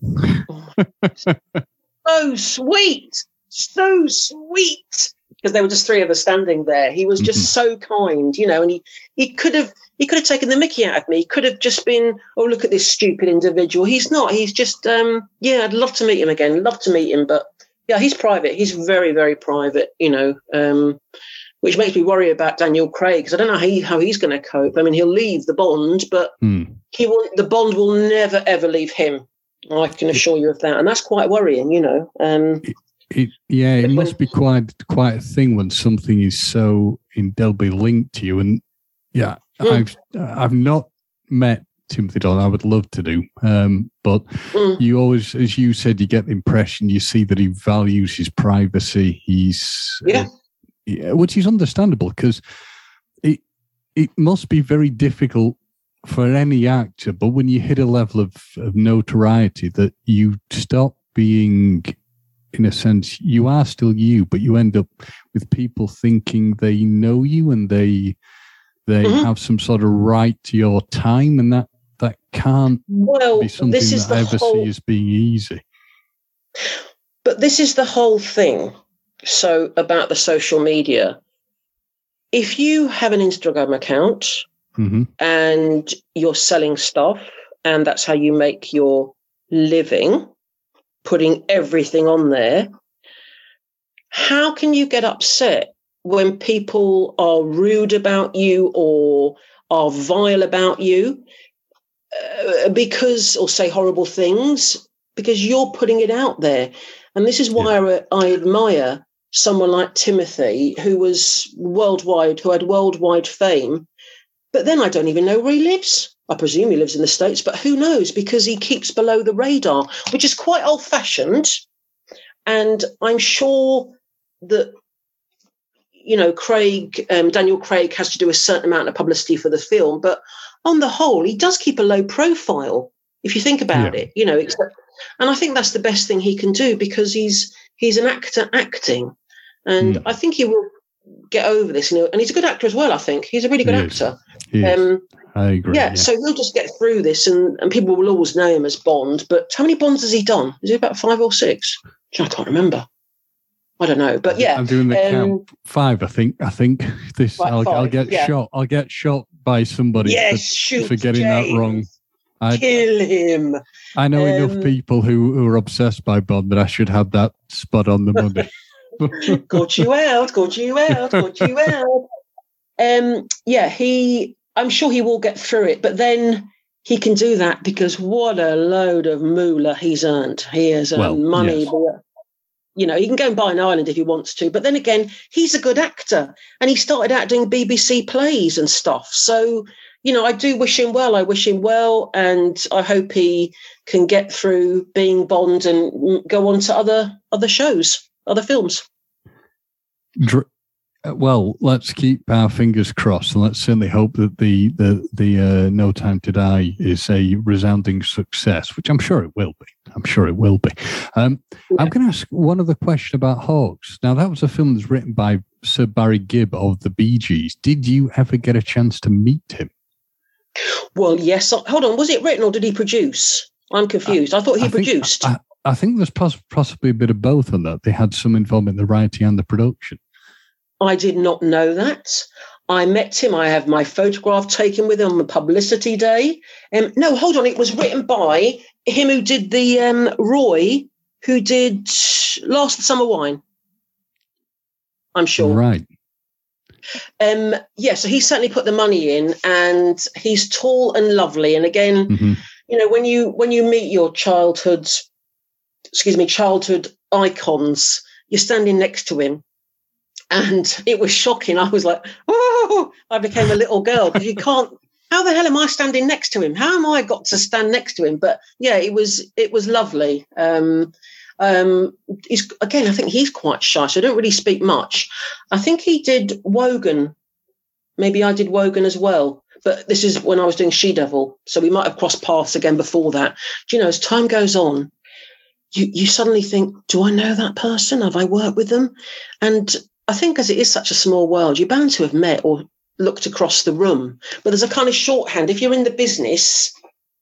Oh so sweet, so sweet. Because there were just three of us standing there. He was just so kind, you know, and he, he could have he could have taken the mickey out of me. He could have just been, oh, look at this stupid individual. He's not. He's just um yeah, I'd love to meet him again. Love to meet him, but yeah, he's private. He's very, very private, you know. Um which makes me worry about Daniel Craig because I don't know how, he, how he's going to cope. I mean, he'll leave the Bond, but Mm. he will. The Bond will never ever leave him. I can assure you of that, and that's quite worrying. You know, um, It, yeah, it must be quite quite a thing when something is so indelibly linked to you. And yeah, Mm. I've I've not met Timothy Dalton. I would love to do, um, but Mm. you always, as you said, you get the impression you see that he values his privacy. He's Yeah. yeah, which is understandable because it it must be very difficult for any actor. But when you hit a level of, of notoriety, that you stop being, in a sense, you are still you, but you end up with people thinking they know you and they they Mhm. have some sort of right to your time, and that that can't well, be something this is that the I ever whole. see as being easy. But this is the whole thing. So about the social media, if you have an Instagram account hmm and you're selling stuff, and that's how you make your living, putting everything on there, how can you get upset when people are rude about you or are vile about you uh, because, or say horrible things because you're putting it out there? And this is why I, I admire someone like Timothy, who was worldwide, who had worldwide fame. But then I don't even know where he lives. I presume he lives in the States, but who knows? Because he keeps below the radar, which is quite old fashioned. And I'm sure that, you know, Craig, um, Daniel Craig has to do a certain amount of publicity for the film. But on the whole, he does keep a low profile, if you think about Yeah. it, you know. Except, and I think that's the best thing he can do because he's he's an actor acting. And Mm. I think he will get over this, you know. And he's a good actor as well, I think. He's a really good He actor. Um, I agree. yeah, so he'll just get through this, and, and people will always know him as Bond. But how many Bonds has he done? Is it about five or six? I can't remember. I don't know, but yeah, I'm doing the um, count five. I think. I think this. Right, I'll, I'll get yeah. shot. I'll get shot by somebody yes, for, shoot, for getting that wrong. James. I, Kill him. I know enough um, people who, who are obsessed by Bond that I should have that spot on the money. got you out, got you out, got you out. Um, yeah, he. I'm sure he will get through it, but then he can do that because what a load of moolah he's earned. He has earned Well, money. yes. but, You know, he can go and buy an island if he wants to. But then again, he's a good actor and he started out doing BBC plays and stuff. So, you know, I do wish him well. I wish him well. And I hope he can get through being Bond and go on to other other shows, other films. Dr- uh, well, let's keep our fingers crossed, and let's certainly hope that the the the uh, No Time to Die is a resounding success, which I'm sure it will be. I'm sure it will be. Um, I'm going to ask one other question about Hawks. Now, that was a film that's written by Sir Barry Gibb of the Bee Gees. Did you ever get a chance to meet him? Well, yes. Hold on. Was it written or did he produce? I'm confused. I thought he I think- produced. I, I think there's poss- possibly a bit of both on that. They had some involvement in the writing and the production. I did not know that. I met him. I have my photograph taken with him on the publicity day. Um, no, hold on. It was written by him who did the um, Roy, who did Last Summer Wine. I'm sure. Right. Um, yeah, so he certainly put the money in, and he's tall and lovely. And again, hmm you know, when you when you meet your childhood's, excuse me, childhood icons, you're standing next to him, and it was shocking. I was like, oh, I became a little girl because you can't. How the hell am I standing next to him? How am I got to stand next to him? But yeah, it was it was lovely. Um, um, he's again, I think he's quite shy, so I don't really speak much. I think he did Wogan. Maybe I did Wogan as well. But this is when I was doing She Devil, so we might have crossed paths again before that. Do you know, as time goes on, you you suddenly think, do I know that person? Have I worked with them? And I think as it is such a small world, you're bound to have met or looked across the room. But there's a kind of shorthand. If you're in the business,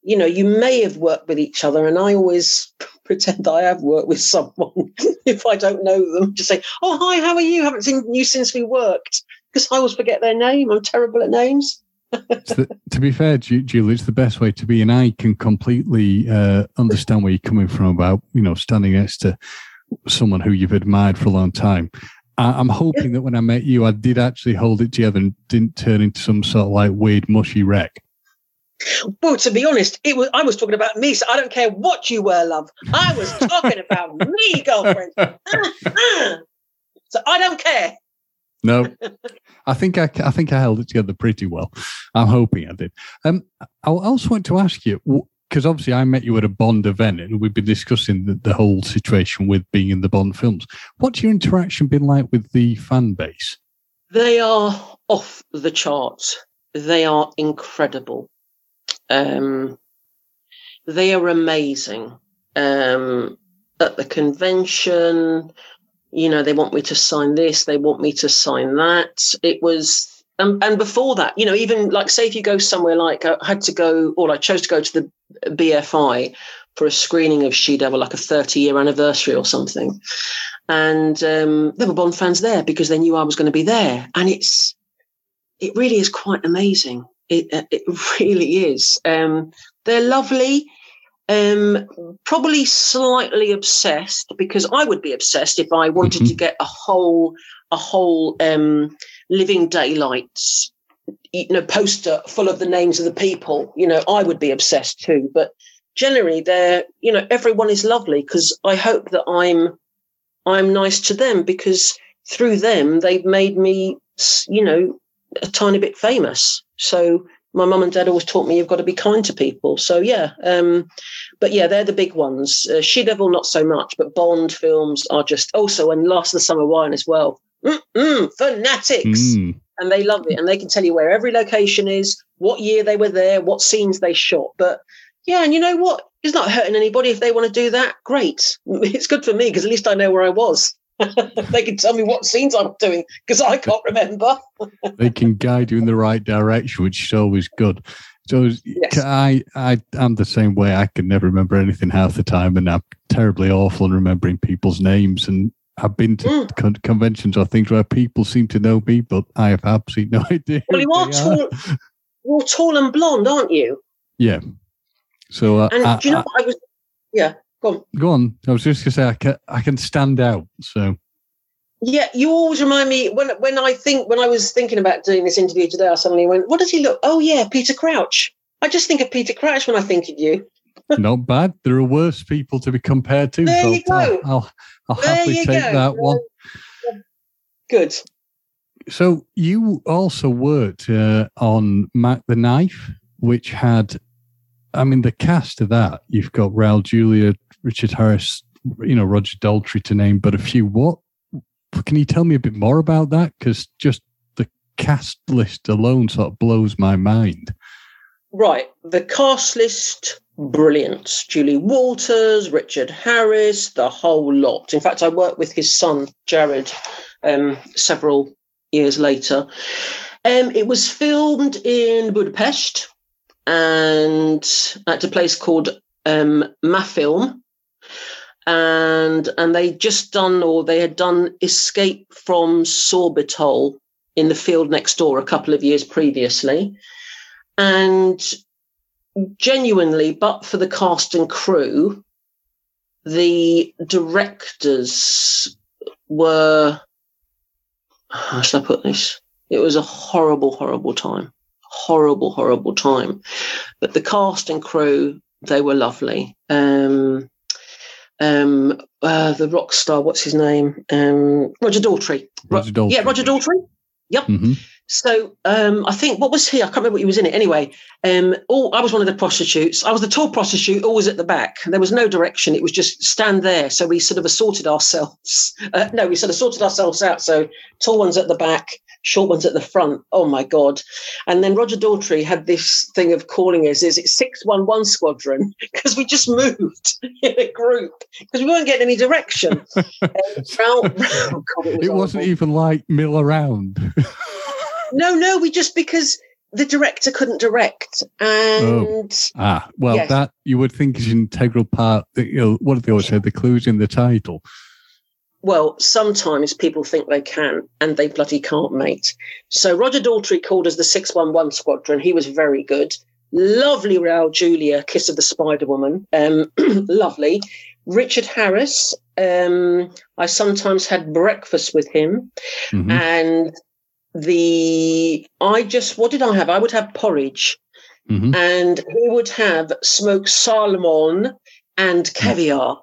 you know, you may have worked with each other. And I always pretend I have worked with someone if I don't know them. Just say, oh, hi, how are you? Haven't seen you since we worked. Because I always forget their name. I'm terrible at names. The- to be fair, Ju- Julie, it's the best way to be, and I can completely uh, understand where you're coming from about you know standing next to someone who you've admired for a long time. I- I'm hoping that when I met you, I did actually hold it together and didn't turn into some sort of like weird mushy wreck. Well, to be honest, it was I was talking about me, so I don't care what you were, love. I was talking about me, girlfriend. So I don't care. No, I think I, I think I held it together pretty well. I'm hoping I did. Um, I also want to ask you because obviously I met you at a Bond event and we've been discussing the, the whole situation with being in the Bond films. What's your interaction been like with the fan base? They are off the charts. They are incredible. Um, they are amazing. Um, at the convention, you know, they want me to sign this, they want me to sign that. It was, um, and before that, you know, even like say if you go somewhere like I had to go, or I chose to go to the BFI for a screening of She Devil, like a 30 year anniversary or something. And um, there were Bond fans there because they knew I was going to be there. And it's, it really is quite amazing. It, uh, it really is. Um, they're lovely um, probably slightly obsessed because I would be obsessed if I wanted Mhm. to get a whole a whole um, living daylights you know poster full of the names of the people. You know, I would be obsessed too. But generally, they're you know everyone is lovely because I hope that I'm I'm nice to them because through them they've made me you know a tiny bit famous. So my mum and dad always taught me you've got to be kind to people. So yeah, um, but yeah, they're the big ones. Uh, She Devil, not so much, but Bond films are just also and Last of the Summer Wine as well. Mm-mm, fanatics, Mm. and they love it, and they can tell you where every location is, what year they were there, what scenes they shot. But yeah, and you know what? It's not hurting anybody if they want to do that. Great, it's good for me because at least I know where I was. they can tell me what scenes I'm doing because I can't remember. They can guide you in the right direction, which is always good. So Yes. I, I, I'm the same way. I can never remember anything half the time, and I'm terribly awful in remembering people's names. And I've been to Mm. con- conventions or things where people seem to know me, but I have absolutely no idea. Well, you are tall. You're tall and blonde, aren't you? Yeah. So uh, And I, do you know I- what I was? Yeah, go on. go on. I was just gonna say I can, I can stand out. So Yeah, you always remind me when when I think when I was thinking about doing this interview today, I suddenly went, "What does he look? Oh yeah, Peter Crouch." I just think of Peter Crouch when I think of you. Not bad. There are worse people to be compared to. There so you go. I'll, I'll happily take go. that one. Good. So you also worked uh, on Mack the Knife, which had, I mean, the cast of that. You've got Raul Julia, Richard Harris, you know, Roger Daltrey to name, but a few. What can you tell me a bit more about that? Because just the cast list alone sort of blows my mind. Right. The cast list, brilliant. Julie Walters, Richard Harris, the whole lot. In fact, I worked with his son, Jared, um, several years later. Um, it was filmed in Budapest and at a place called um, Mafilm. And and they just done or they had done Escape from Sobibor in the field next door a couple of years previously. And genuinely, but for the cast and crew, the directors were how should I put this? It was a horrible, horrible time. Horrible, horrible time. But the cast and crew, they were lovely. Um, um, uh, the rock star, what's his name? Um, Roger Daltrey. Roger Daltrey. Yeah, Roger Daltrey. Yep. hmm So um, I think what was he? I can't remember what he was in it. Anyway, um, all, I was one of the prostitutes. I was the tall prostitute, always at the back. There was no direction. It was just stand there. So we sort of assorted ourselves. Uh, no, we sort of sorted ourselves out. So tall ones at the back, short ones at the front. Oh my god! And then Roger Daltrey had this thing of calling us is it six one one squadron because we just moved in a group because we weren't getting any direction. um, Ralph- oh God, It wasn't even like mill around. No, no, we just because the director couldn't direct, and ah, well, Yes. that you would think is an integral part. You know, what do they always say? The clues in the title. Well, sometimes people think they can, and they bloody can't, mate. So Roger Daltrey called us the six one one squadron. He was very good. Lovely Raul Julia, Kiss of the Spider Woman. Um, lovely. Richard Harris. Um, I sometimes had breakfast with him. Mhm. and the I just what did I have? I would have porridge, Mhm. and he would have smoked salmon and caviar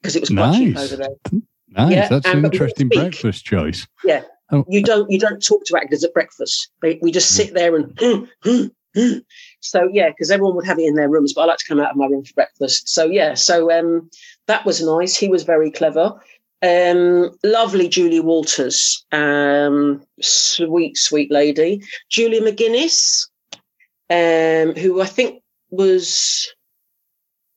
because it was quite cheap over there. Nice. Yeah, That's an but we don't interesting breakfast choice. Yeah. Oh, You don't you don't talk to actors at breakfast. We just sit there and. So yeah, because everyone would have it in their rooms, but I like to come out of my room for breakfast. So yeah, so um, that was nice. He was very clever. Um, lovely Julie Walters, um, sweet, sweet lady. Julia Migenes, um, who I think was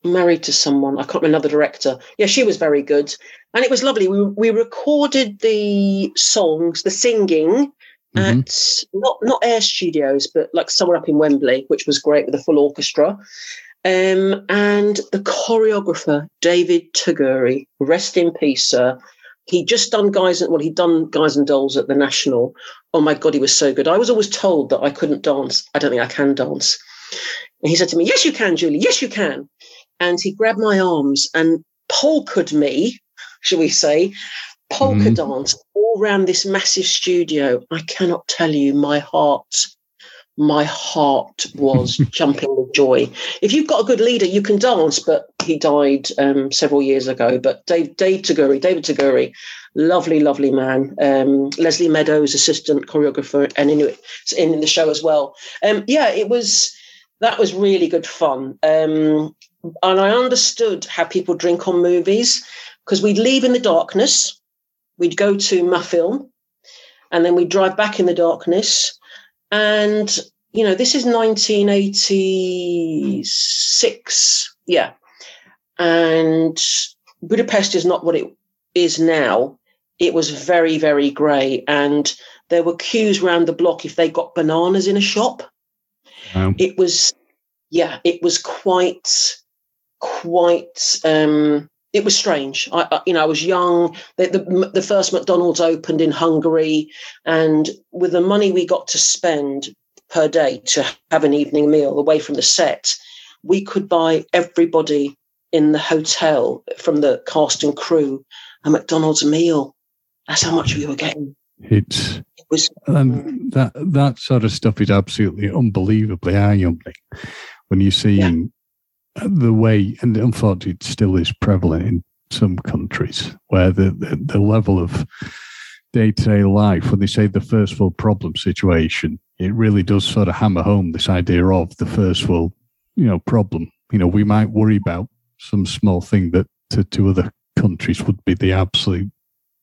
married to someone. I can't remember another director. Yeah, she was very good, and it was lovely. We we recorded the songs, the singing Mhm. at not not Air Studios, but like somewhere up in Wembley, which was great with a full orchestra. Um, and the choreographer David Toguri, rest in peace, sir. He just done guys. and Well, he'd done guys and dolls at the National. Oh my god, he was so good. I was always told that I couldn't dance. I don't think I can dance. And he said to me, "Yes, you can, Julie. Yes, you can." And he grabbed my arms and polkaed me, shall we say, polka Mhm. dance all around this massive studio. I cannot tell you, my heart, my heart was jumping with joy. If you've got a good leader, you can dance, but he died um, several years ago. But Dave, Dave Toguri, David Toguri, lovely, lovely man. Um, Leslie Meadows, assistant choreographer, and in, in, in the show as well. Um, yeah, it was that was really good fun. Um, and I understood how people drink on movies because we'd leave in the darkness, we'd go to Mafilm, and then we'd drive back in the darkness. And, you know, this is 1986. Yeah. And Budapest is not what it is now. It was very, very grey. And there were queues round the block if they got bananas in a shop it was yeah it was quite quite um it was strange I, I you know i was young the, the the first mcdonald's opened in hungary and with the money we got to spend per day to have an evening meal away from the set we could buy everybody in the hotel from the cast and crew a mcdonald's meal that's how much we were getting it's it was and that that sort of stuff is absolutely unbelievably eye-opening. when you're seeing yeah. The way, and unfortunately, it still is prevalent in some countries where the, the, the level of day to day life, when they say the first world problem situation, it really does sort of hammer home this idea of the first world, you know, problem. You know, we might worry about some small thing that to, to other countries would be the absolute,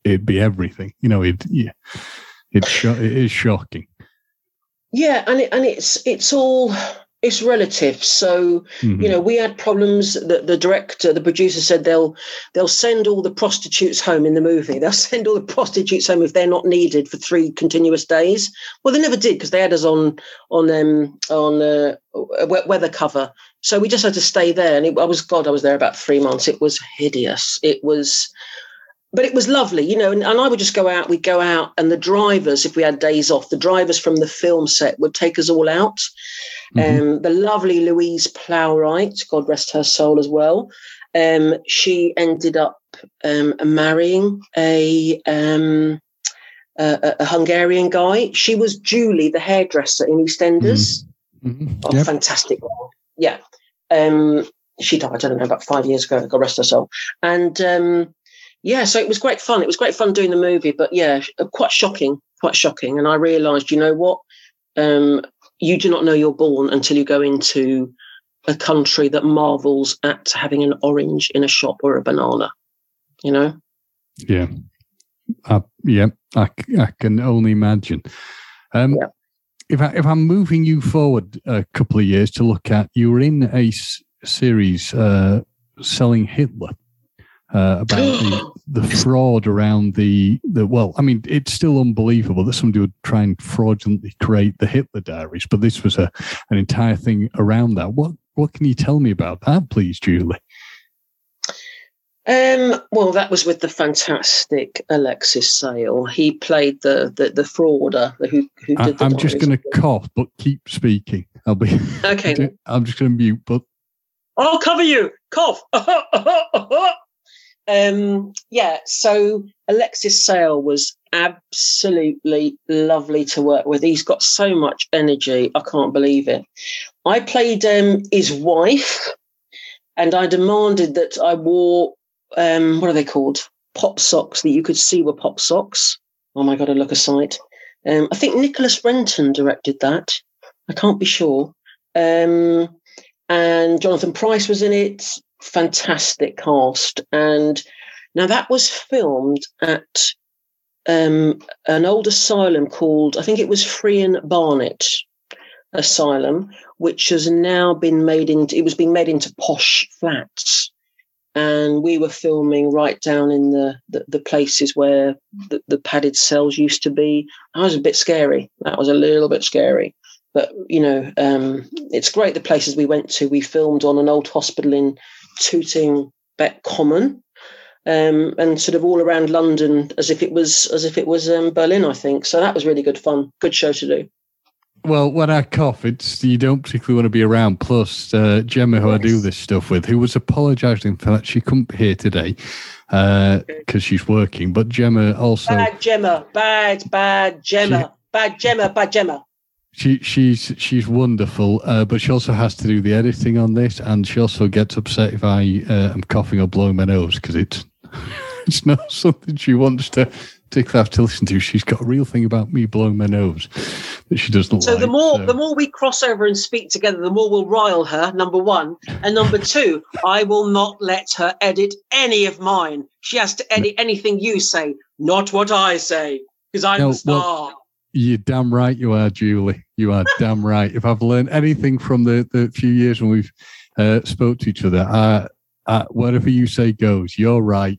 it'd be everything. You know, it, yeah, it's, it is shocking. Yeah. And, it, and it's, it's all, it's relative. So mm-hmm. you know, we had problems. that the director, the producer said they'll they'll send all the prostitutes home in the movie. They'll send all the prostitutes home if they're not needed for three continuous days. Well, they never did because they had us on on um on uh, a weather cover. So we just had to stay there. And it, I was God, I was there about three months. It was hideous. It was but it was lovely, you know, and, and, I would just go out, we'd go out, and the drivers, if we had days off, the drivers from the film set would take us all out. Mm-hmm. Um, the lovely Louise Plowright, God rest her soul as well, um, she ended up um, marrying a, um, a, a, Hungarian guy. She was Julie, the hairdresser in EastEnders. Mm-hmm. mm-hmm. Oh, yep. fantastic. Yeah. Um, she died, I don't know, about five years ago, God rest her soul. And um, yeah, so it was great fun. It was great fun doing the movie, but yeah, quite shocking, quite shocking. And I realised, you know what? Um, you do not know you're born until you go into a country that marvels at having an orange in a shop or a banana. You know? Yeah. Uh, yeah, I, I can only imagine. Um, yeah. If I, if I'm moving you forward a couple of years to look at, you were in a s- series uh, selling Hitler uh, about the, the, fraud around the, the well i mean it's still unbelievable that somebody would try and fraudulently create the hitler diaries but this was a an entire thing around that what what can you tell me about that please julie um, well, that was with the fantastic Alexei Sayle. He played the the, the frauder who, who did. I, am just going to cough, but keep speaking. I'll be okay. I'm just going to mute, but I'll cover you. Cough. Um, yeah, so Alexei Sayle was absolutely lovely to work with. He's got so much energy. I can't believe it. I played um, his wife, and I demanded that I wore um, what are they called? Pop socks that you could see were pop socks. Oh my god, I look a sight. Um, I think Nicholas Renton directed that. I can't be sure. Um, and Jonathan Pryce was in it fantastic cast. And now that was filmed at um, an old asylum called, I think it was Friern Barnet Asylum, which has now been made into, it was being made into posh flats. And we were filming right down in the, the, the places where the, the padded cells used to be. That was a bit scary. That was a little bit scary but you know um, it's great the places we went to we filmed on an old hospital in Tooting Bec Common, um, and sort of all around London as if it was as if it was um, Berlin, I think. So that was really good fun. Good show to do. Well, when I cough, it's you don't particularly want to be around. Plus, uh, Gemma, who yes. I do this stuff with, who was apologising for that she couldn't be here today because uh, she's working. But Gemma also bad Gemma, bad bad Gemma, she, bad Gemma, bad Gemma she she's she's wonderful, uh, but she also has to do the editing on this, and she also gets upset if I uh, am coughing or blowing my nose because it's it's not something she wants to particularly have to listen to. She's got a real thing about me blowing my nose that she doesn't so like. the more so. the more we cross over and speak together, the more we'll rile her. Number one, and number two, I will not let her edit any of mine. She has to edit anything you say, not what I say, because I'm no, the star. Well, you're damn right you are, Julie. You are damn right. If I've learned anything from the, the few years when we've uh, spoke to each other, uh, uh, whatever you say goes. You're right.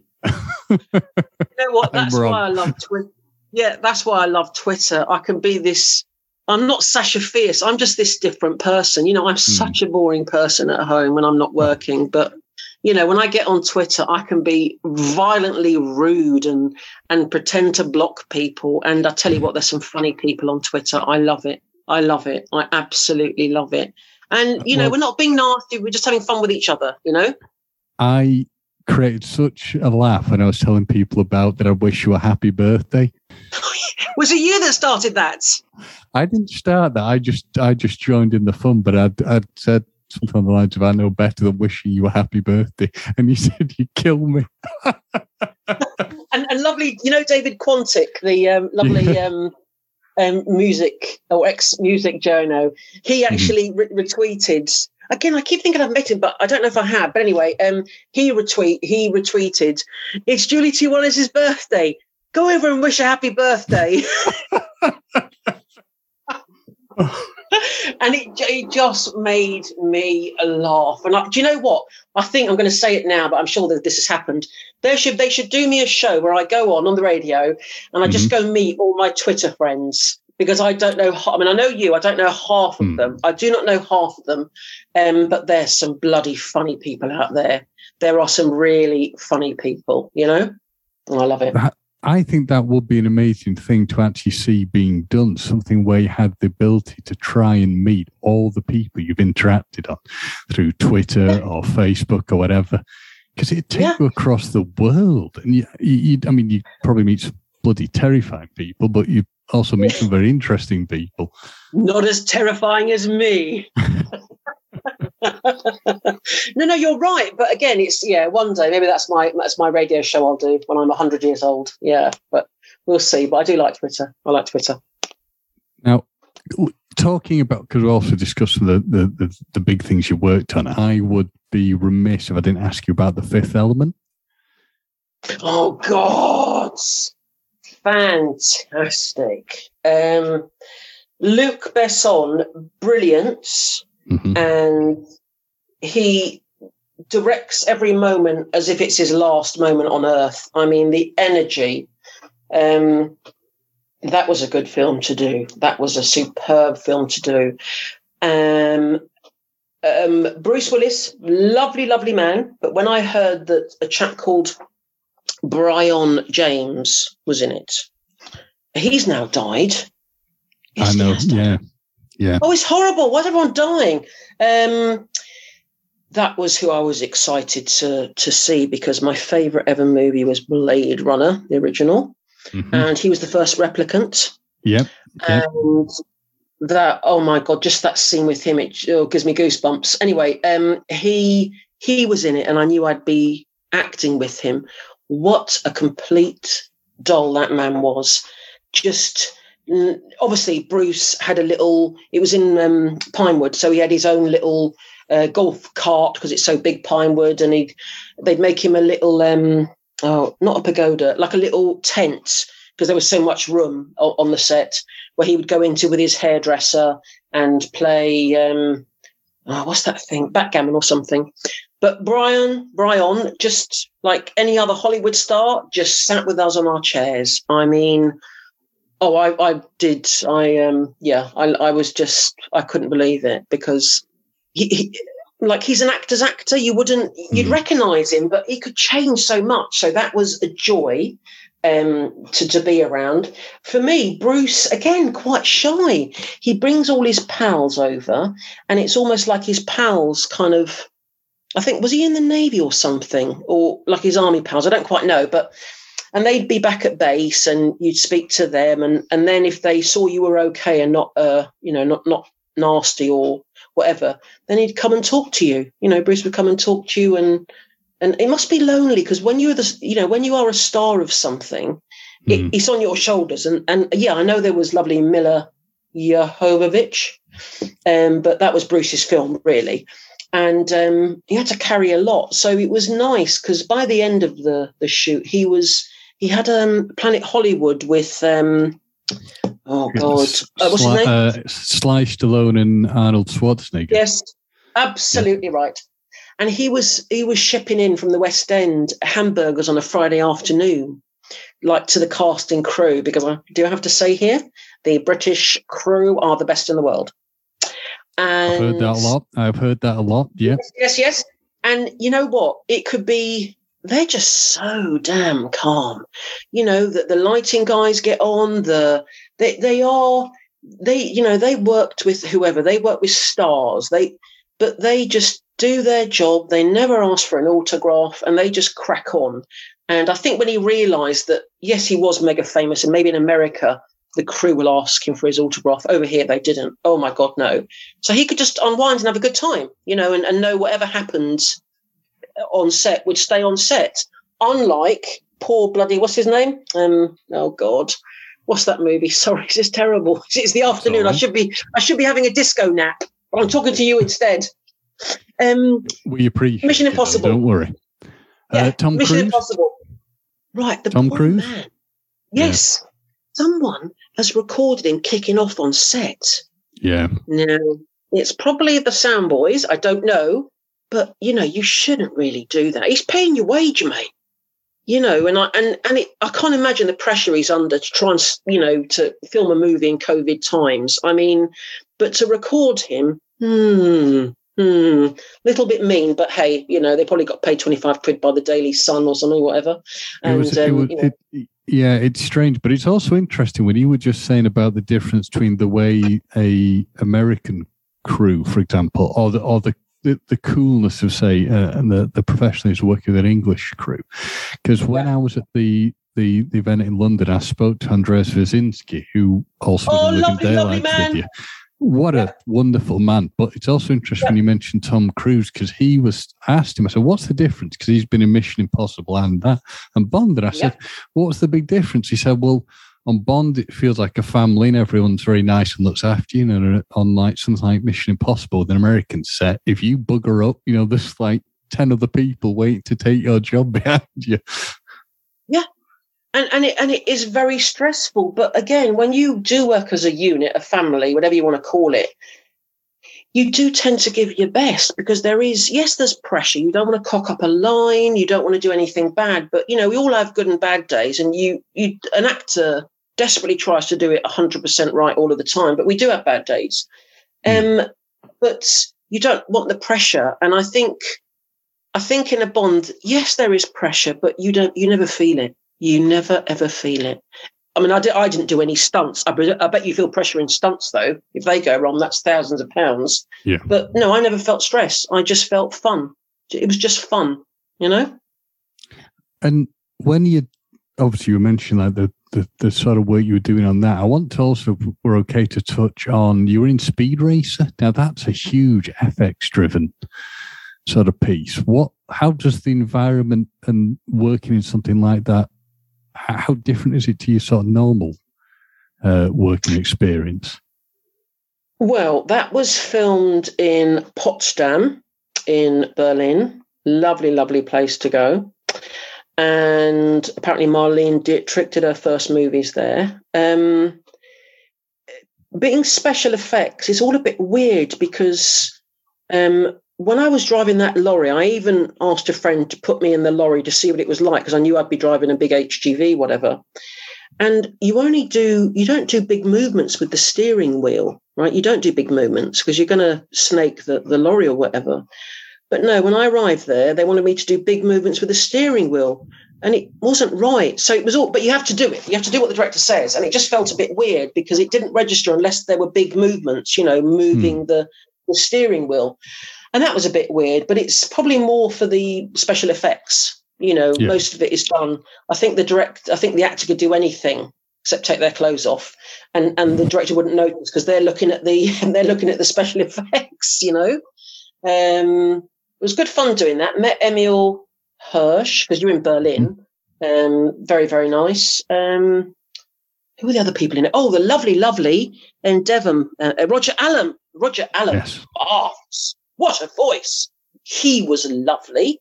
you know what? That's why I love Twitter. Yeah, that's why I love Twitter. I can be this. I'm not Sasha Fierce. I'm just this different person. You know, I'm mm. such a boring person at home when I'm not working, but you know, when I get on Twitter, I can be violently rude and and pretend to block people. And I tell you what, there's some funny people on Twitter. I love it. I love it. I absolutely love it. And you know, well, we're not being nasty. We're just having fun with each other. You know. I created such a laugh when I was telling people about that. I wish you a happy birthday. was it you that started that? I didn't start that. I just I just joined in the fun, but I'd, I'd said something on the lines of "I know better than wishing you a happy birthday," and you said you kill me. and, and lovely, you know, David Quantick, the um, lovely um, um, music or ex music journo, he mm-hmm. actually re- retweeted. Again, I keep thinking I've met him, but I don't know if I have. But anyway, um, he retweet he retweeted. It's Julie T. Wallace's birthday. Go over and wish a happy birthday. and it, it just made me laugh. And I, do you know what? I think I'm going to say it now, but I'm sure that this has happened. They should they should do me a show where I go on on the radio and I just mm-hmm. go meet all my Twitter friends because I don't know. I mean, I know you. I don't know half of mm. them. I do not know half of them, um, but there's some bloody funny people out there. There are some really funny people. You know, and I love it. I think that would be an amazing thing to actually see being done. Something where you had the ability to try and meet all the people you've interacted on through Twitter or Facebook or whatever, because it takes yeah. you across the world. And you, you, I mean, you probably meet some bloody terrifying people, but you also meet some very interesting people. Not as terrifying as me. no, no, you're right. But again, it's yeah. One day, maybe that's my that's my radio show. I'll do when I'm hundred years old. Yeah, but we'll see. But I do like Twitter. I like Twitter. Now, talking about because we're also discussing the, the the the big things you worked on. I would be remiss if I didn't ask you about the Fifth Element. Oh God, fantastic! Um, Luc Besson, brilliant. Mm-hmm. And he directs every moment as if it's his last moment on earth. I mean, the energy. Um, that was a good film to do. That was a superb film to do. Um, um, Bruce Willis, lovely, lovely man. But when I heard that a chap called Brion James was in it, he's now died. I know, yeah. Yeah. Oh, it's horrible. Why's everyone dying? Um, that was who I was excited to to see because my favorite ever movie was Blade Runner, the original, mm-hmm. and he was the first replicant. Yep. And that oh my god, just that scene with him, it oh, gives me goosebumps. Anyway, um, he he was in it, and I knew I'd be acting with him. What a complete doll that man was! Just obviously Bruce had a little. It was in um, Pinewood, so he had his own little uh, golf cart because it's so big Pinewood, and he they'd make him a little um, oh not a pagoda, like a little tent because there was so much room on the set where he would go into with his hairdresser and play um, oh, what's that thing backgammon or something. But Brian, Brian, just like any other Hollywood star, just sat with us on our chairs. I mean, Oh, I, I did. I um, yeah, I, I was just, I couldn't believe it because he, he like he's an actor's actor. You wouldn't, you'd mm. recognise him, but he could change so much. So that was a joy um, to to be around. For me, Bruce again quite shy. He brings all his pals over, and it's almost like his pals kind of. I think was he in the navy or something, or like his army pals? I don't quite know, but and they'd be back at base and you'd speak to them and and then if they saw you were okay and not uh you know not not nasty or whatever then he'd come and talk to you you know bruce would come and talk to you and and it must be lonely because when you're the you know when you are a star of something it, mm-hmm. it's on your shoulders and and yeah i know there was lovely milla jovovich um but that was bruce's film really and um, he had to carry a lot. So it was nice because by the end of the the shoot, he was he had um, Planet Hollywood with um, oh god, uh, what's his name? Uh, Sly Stallone and Arnold Schwarzenegger. Yes, absolutely yeah. right. And he was he was shipping in from the West End hamburgers on a Friday afternoon, like to the casting crew. Because I do have to say here, the British crew are the best in the world. And I've heard that a lot. I've heard that a lot. Yeah. Yes, yes, yes. And you know what? It could be they're just so damn calm. You know that the lighting guys get on. The they they are they you know they worked with whoever they work with stars. They but they just do their job. They never ask for an autograph, and they just crack on. And I think when he realised that yes, he was mega famous, and maybe in America the crew will ask him for his autograph. Over here, they didn't. Oh my God, no. So he could just unwind and have a good time, you know, and, and know whatever happens on set would stay on set. Unlike poor bloody, what's his name? Um, oh God. What's that movie? Sorry, this is terrible. It's the afternoon. I should be I should be having a disco nap, but I'm talking to you instead. Um, we appreciate Mission Impossible. Don't worry. Yeah, uh, Tom Mission Cruise. Impossible. Right, the Tom Cruise? man. Yes, someone has recorded him kicking off on set. Yeah. No, it's probably the sound boys. I don't know, but you know, you shouldn't really do that. He's paying your wage, mate. You know, and I and and it, I can't imagine the pressure he's under to try and you know to film a movie in COVID times. I mean, but to record him, hmm, hmm, little bit mean. But hey, you know, they probably got paid twenty five quid by the Daily Sun or something, whatever. It And was, it um, was, you know, it, yeah, it's strange, but it's also interesting when you were just saying about the difference between the way a American crew, for example, or the or the the, the coolness of say uh, and the the professionalism working with an English crew. Because when I was at the the, the event in London, I spoke to Andreas Wisniewski, who also Oh, was lovely, lovely man. with you. What Yeah. a wonderful man! But it's also interesting when you mentioned Tom Cruise because he was asked him. I said, "What's the difference?" Because he's been in Mission Impossible and that and Bond. And I said, "What's the big difference?" He said, "Well, on Bond, it feels like a family and everyone's very nice and looks after you. And on like something like Mission Impossible, an American set, if you bugger up, you know, there's like ten other people waiting to take your job behind you. Yeah. And and it and it is very stressful. But again, when you do work as a unit, a family, whatever you want to call it, you do tend to give your best because there is yes, there's pressure. You don't want to cock up a line. You don't want to do anything bad. But you know, we all have good and bad days, and you you an actor desperately tries to do it 100% right all of the time but we do have bad days. Um but you don't want the pressure. And i think i think in a bond yes there is pressure but you don't you never feel it. You never ever feel it. I mean i, did, I didn't do any stunts. I, bet- I bet you feel pressure in stunts though. If they go wrong that's thousands of pounds. Yeah. but no i never felt stress. I just felt fun. It was just fun you know? And when you obviously you mentioned like the, the the sort of work you were doing on that, I want to also we're okay to touch on you were in Speed Racer. Now that's a huge FX driven sort of piece. What how does the environment and working in something like that how, how different is it to your sort of normal uh, working experience? Well, that was filmed in Potsdam in Berlin. Lovely, lovely place to go. And apparently, Marlene Dietrich did her first movies there. Um, being special effects it's all a bit weird because um, when I was driving that lorry, I even asked a friend to put me in the lorry to see what it was like because I knew I'd be driving a big HGV, whatever. And you only do, you don't do big movements with the steering wheel, right? You don't do big movements because you're going to snake the, the lorry or whatever. But no, when I arrived there, they wanted me to do big movements with the steering wheel. And it wasn't right. So it was all, but you have to do it. You have to do what the director says. And it just felt a bit weird because it didn't register unless there were big movements, you know, moving the, the steering wheel. And that was a bit weird, but it's probably more for the special effects. You know, Yeah. most of it is done. I think the direct, I think the actor could do anything except take their clothes off, and and the director wouldn't notice because they're looking at the they're looking at the special effects. You know, um, it was good fun doing that. Met Emile Hirsch because you're in Berlin. Um, very very nice. Um, who were the other people in it? Oh, the lovely, lovely and Devon, uh, uh, Roger Allam. Roger Allam. Yes. Oh, what a voice! He was lovely.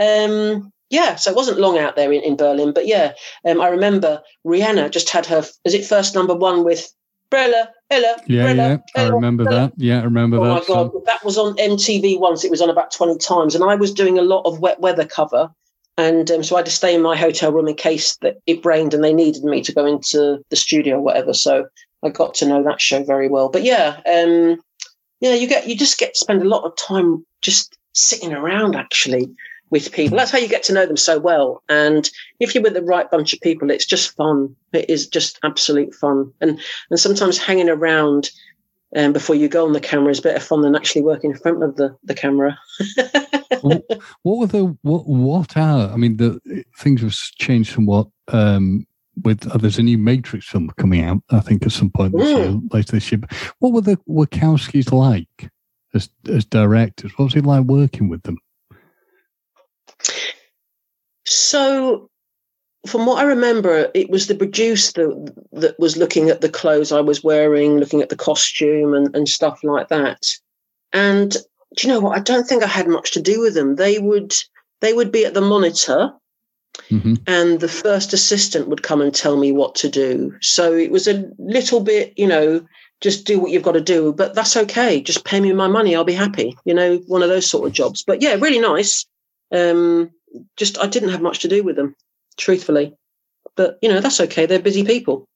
Um, yeah, so it wasn't long out there in, in Berlin, but yeah, um, I remember Rihanna just had her. Is it first number one with Brella? Ella? Yeah, yeah. I remember Brella? that. Yeah, I remember Oh my that. god, song. that was on MTV once. It was on about twenty times, and I was doing a lot of wet weather cover, and um, so I had to stay in my hotel room in case that it rained and they needed me to go into the studio or whatever. So I got to know that show very well. But yeah, um, yeah, you get you just get to spend a lot of time just sitting around actually with people. That's how you get to know them so well. And if you're with the right bunch of people, it's just fun. It is just absolute fun. And and sometimes hanging around um, before you go on the camera is better fun than actually working in front of the, the camera. what, what were the what what are I mean the things have changed from what um with uh, there's a new Matrix film coming out. I think at some point this year, later this year. What were the Wachowskis like as as directors? What was it like working with them? So, from what I remember, it was the producer that, was looking at the clothes I was wearing, looking at the costume and, and stuff like that. And do you know what? I don't think I had much to do with them. They would they would be at the monitor mm-hmm. and the first assistant would come and tell me what to do. So it was a little bit, you know, just do what you've got to do, but that's okay. Just pay me my money, I'll be happy. You know, one of those sort of jobs. But yeah, really nice. Um, just I didn't have much to do with them, truthfully. But you know, that's okay. They're busy people.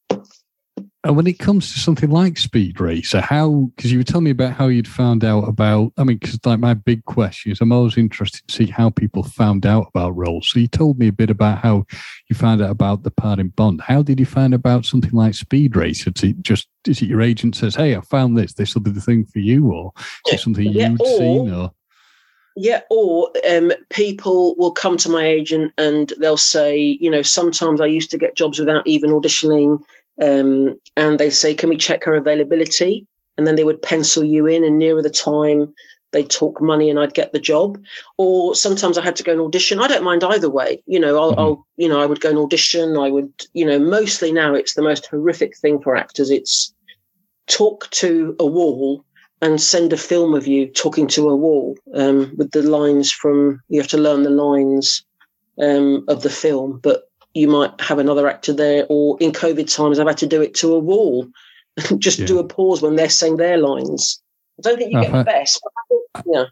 And when it comes to something like Speed Racer, how, because you were telling me about how you'd found out about, I mean, because like my big question is I'm always interested to see how people found out about roles. So you told me a bit about how you found out about the part in Bond. How did you find about something like Speed Racer? Is it just, is it your agent says, hey, I found this, this will be the thing for you? Or is it something yeah, you'd or, seen? Or yeah, or um, people will come to my agent and they'll say, you know, sometimes I used to get jobs without even auditioning um, and they say, "Can we check her availability?" And then they would pencil you in, and nearer the time, they'd talk money, and I'd get the job. Or sometimes I had to go and audition. I don't mind either way. You know, I'll, mm-hmm. I'll you know, I would go and audition. I would, you know, mostly now it's the most horrific thing for actors. It's talk to a wall and send a film of you talking to a wall um, with the lines from you have to learn the lines um, of the film but you might have another actor there, or in COVID times, I've had to do it to a wall, just yeah. do a pause when they're saying their lines. I don't think you I've get heard, the best. Think, yeah.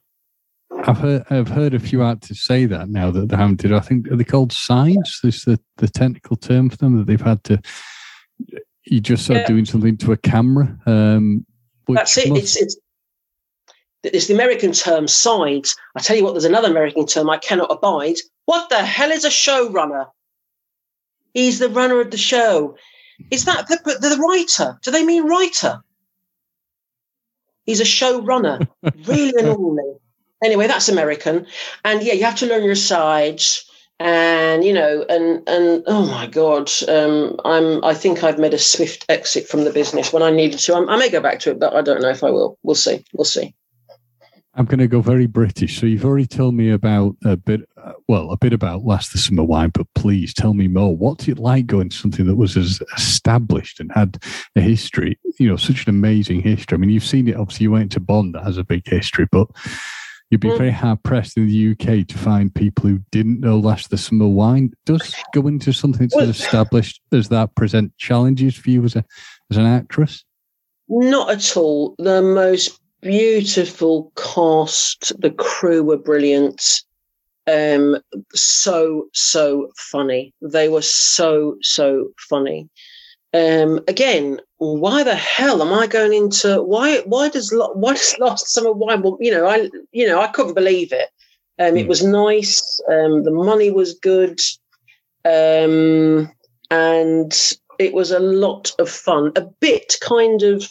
I've heard I've heard a few actors say that now that they haven't did. I think are they called signs? Is the, the technical term for them that they've had to. You just start yeah. doing something to a camera. Um, That's it. Must... It's it's it's the American term sides. I tell you what, there's another American term I cannot abide. What the hell is a showrunner? He's the runner of the show. Is that the, the, the writer? Do they mean writer? He's a showrunner. really annoying. Anyway, that's American. And yeah, you have to learn your sides. And you know, and and oh my god, um, I'm. I think I've made a swift exit from the business when I needed to. I'm, I may go back to it, but I don't know if I will. We'll see. We'll see. I'm going to go very British. So you've already told me about a bit, uh, well, a bit about Last the Summer Wine, but please tell me more. What's it like going to something that was as established and had a history, you know, such an amazing history? I mean, you've seen it, obviously, you went to Bond that has a big history, but you'd be mm. very hard pressed in the UK to find people who didn't know Last the Summer Wine. Does going to something that's established as that present challenges for you as a as an actress? Not at all. The most beautiful cast. The crew were brilliant. Um, so so funny. They were so so funny. Um, again, why the hell am I going into why? Why does why does last summer wine? Well, you know, I you know I couldn't believe it. Um, mm. It hmm. was nice. Um, the money was good, um, and it was a lot of fun. A bit kind of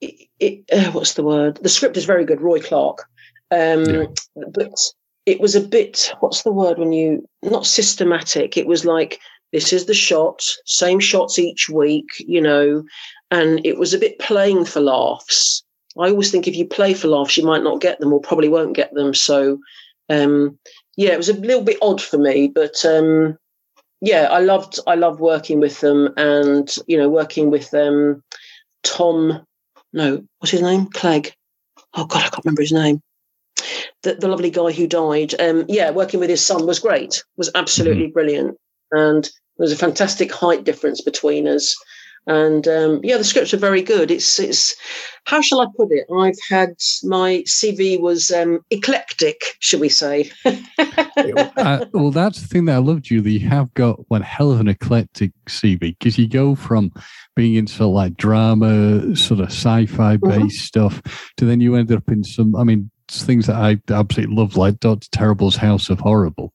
it, it, uh, what's the word? The script is very good, Roy Clarke, um, yeah. but it was a bit. What's the word when you not systematic? It was like this is the shot, same shots each week, you know, and it was a bit playing for laughs. I always think if you play for laughs, you might not get them or probably won't get them. So, um, yeah, it was a little bit odd for me, but um, yeah, I loved I loved working with them, and you know, working with um, Tom no, what's his name? Clegg. Oh God, I can't remember his name. The, the lovely guy who died. Um, yeah, working with his son was great. Was absolutely mm-hmm. brilliant, and there was a fantastic height difference between us. And um, yeah, the scripts are very good. It's it's how shall I put it? I've had my CV was um, eclectic, should we say? uh, well, that's the thing that I love, Julie. You have got one hell of an eclectic CV because you go from being into like drama, sort of sci-fi mm-hmm. based mm-hmm. stuff, to then you end up in some. I mean, things that I absolutely love, like Doctor Terrible's House of Horrible,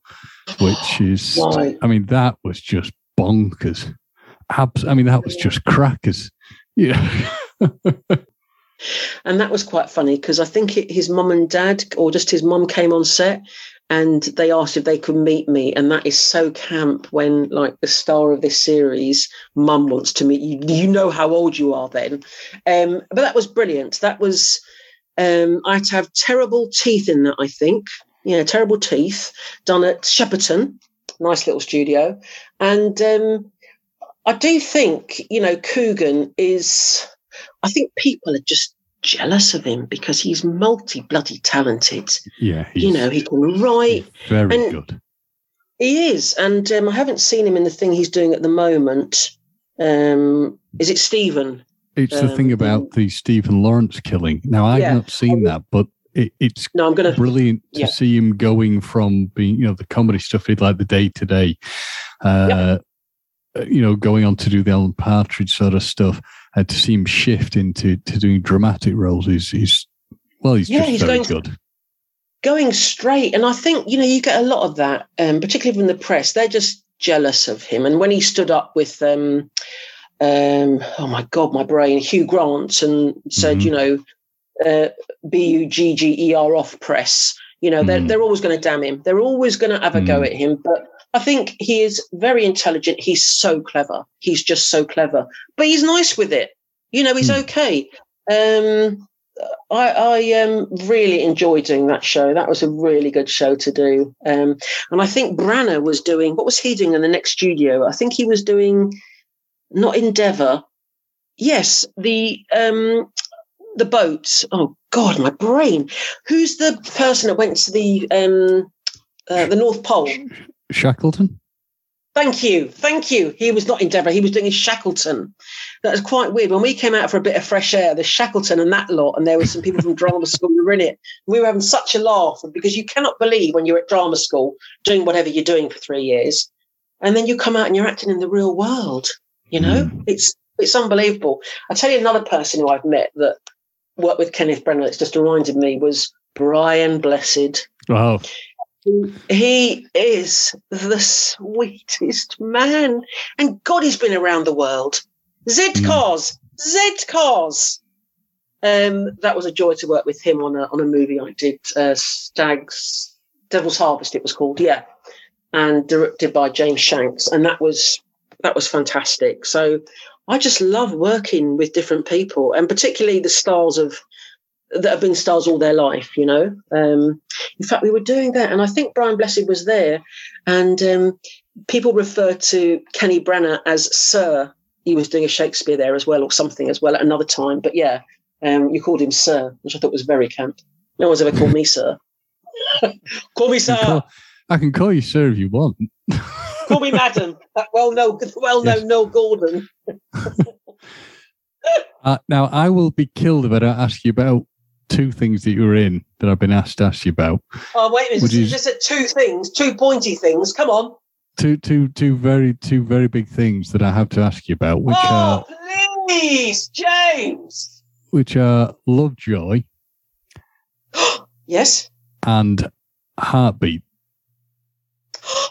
which is. Right. I mean, that was just bonkers. Abs- I mean, that was just crackers. Yeah. and that was quite funny because I think it, his mum and dad, or just his mum, came on set, and they asked if they could meet me and that is so camp when like the star of this series mum wants to meet you you know how old you are then um, but that was brilliant that was um, i had to have terrible teeth in that i think yeah terrible teeth done at shepperton nice little studio and um, i do think you know coogan is i think people are just jealous of him because he's multi bloody talented. Yeah, you know, he can write. Very and good. He is, and um, I haven't seen him in the thing he's doing at the moment. Um, is it Stephen? It's the thing um, about the Stephen Lawrence killing. Now I've yeah. not seen that, but it, it's no, I'm gonna, brilliant to yeah. see him going from being, you know, the comedy stuff he'd like the day to day, uh, you know, going on to do the Alan Partridge sort of stuff uh, to see him shift into to doing dramatic roles is is well, he's yeah, just he's very going, good. Going straight, and I think you know you get a lot of that, um, particularly from the press. They're just jealous of him, and when he stood up with. Um, um, oh my God, my brain, Hugh Grant, and said, mm-hmm. you know, uh, B U G G E R off press. You know, they're, mm. they're always going to damn him. They're always going to have a mm. go at him. But I think he is very intelligent. He's so clever. He's just so clever. But he's nice with it. You know, he's mm. okay. Um, I, I um, really enjoyed doing that show. That was a really good show to do. Um, and I think Branagh was doing, what was he doing in the next studio? I think he was doing, not Endeavour. Yes, the um, the boat. Oh God, my brain. Who's the person that went to the um, uh, the North Pole? Shackleton? Thank you. Thank you. He was not Endeavour. He was doing his Shackleton. That was quite weird. When we came out for a bit of fresh air, the Shackleton and that lot, and there were some people from drama school who were in it. We were having such a laugh because you cannot believe when you're at drama school doing whatever you're doing for three years, and then you come out and you're acting in the real world. You know, mm. it's it's unbelievable. I tell you another person who I've met that worked with Kenneth Branagh. It's just reminded me was Brian Blessed. Wow. He is the sweetest man. And God, he's been around the world. Z cars, mm. Z cars. Um, that was a joy to work with him on a on a movie I did, uh, Stags, Devil's Harvest. It was called, yeah, and directed by James Shanks, and that was that was fantastic. So I just love working with different people, and particularly the stars of that have been stars all their life, you know. Um, in fact, we were doing that, and I think Brian Blessed was there, and um, people refer to Kenny Branagh as Sir. He was doing a Shakespeare there as well, or something as well at another time. But yeah, um, you called him Sir, which I thought was very camp. No one's ever called me Sir. call me Sir. I can call, I can call you Sir if you want. call me Madam. Well, no, well, no, yes. no, Gordon. uh, now, I will be killed if I don't ask you about two things that you were in that I've been asked to ask you about. Oh wait a minute! You just two things, two pointy things. Come on. Two, two, two very, two very big things that I have to ask you about. Which oh, are please, James. Which are Lovejoy. yes. And Heartbeat.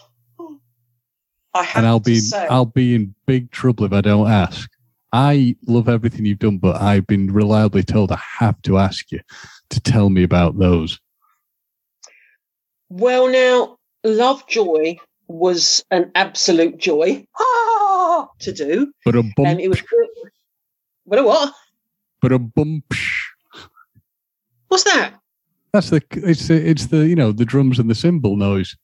I have and I'll be, say. I'll be in big trouble if I don't ask. I love everything you've done, but I've been reliably told I have to ask you to tell me about those. Well, now, Lovejoy was an absolute joy ah, to do. But a bump. And it was. But a what? But a bump. What's that? That's the it's the it's the you know the drums and the cymbal noise.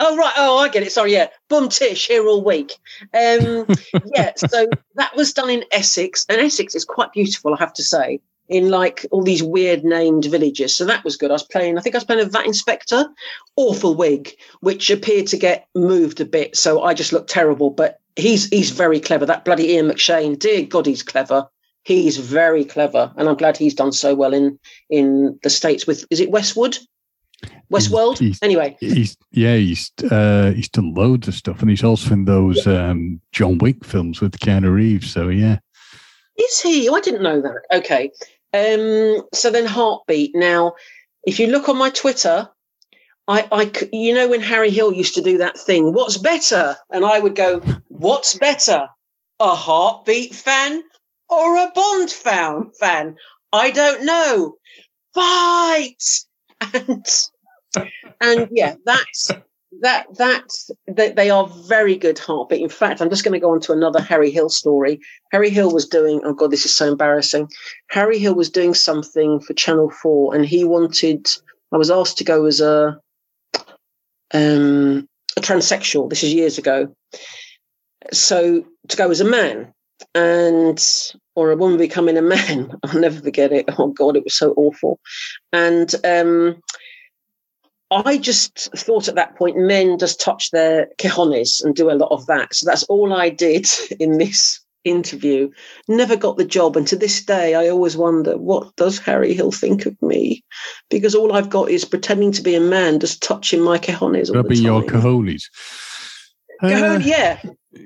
Oh right. Oh, I get it. Sorry. Yeah. Bum tish here all week. Um, yeah. So that was done in Essex, and Essex is quite beautiful, I have to say. In like all these weird named villages, so that was good. I was playing. I think I was playing a vat inspector, awful wig, which appeared to get moved a bit, so I just looked terrible. But he's he's very clever. That bloody Ian McShane, dear God, he's clever. He's very clever, and I'm glad he's done so well in in the states. With is it Westwood? Westworld. He's, anyway, he's yeah, he's uh, he's done loads of stuff, and he's also in those um, John Wick films with Keanu Reeves. So yeah, is he? Oh, I didn't know that. Okay, um, so then Heartbeat. Now, if you look on my Twitter, I, I, you know, when Harry Hill used to do that thing, what's better? And I would go, what's better, a Heartbeat fan or a Bond fan? Fan? I don't know. Fight. And and yeah, that's that that's that they are very good heartbeat. In fact, I'm just going to go on to another Harry Hill story. Harry Hill was doing oh god, this is so embarrassing. Harry Hill was doing something for Channel Four, and he wanted. I was asked to go as a um, a transsexual. This is years ago. So to go as a man, and or a woman becoming a man. I'll never forget it. Oh God, it was so awful. And um, I just thought at that point, men just touch their cojones and do a lot of that. So that's all I did in this interview. Never got the job. And to this day, I always wonder, what does Harry Hill think of me? Because all I've got is pretending to be a man, just touching my cojones Rubbing your cojones. Cajon, Uh, yeah.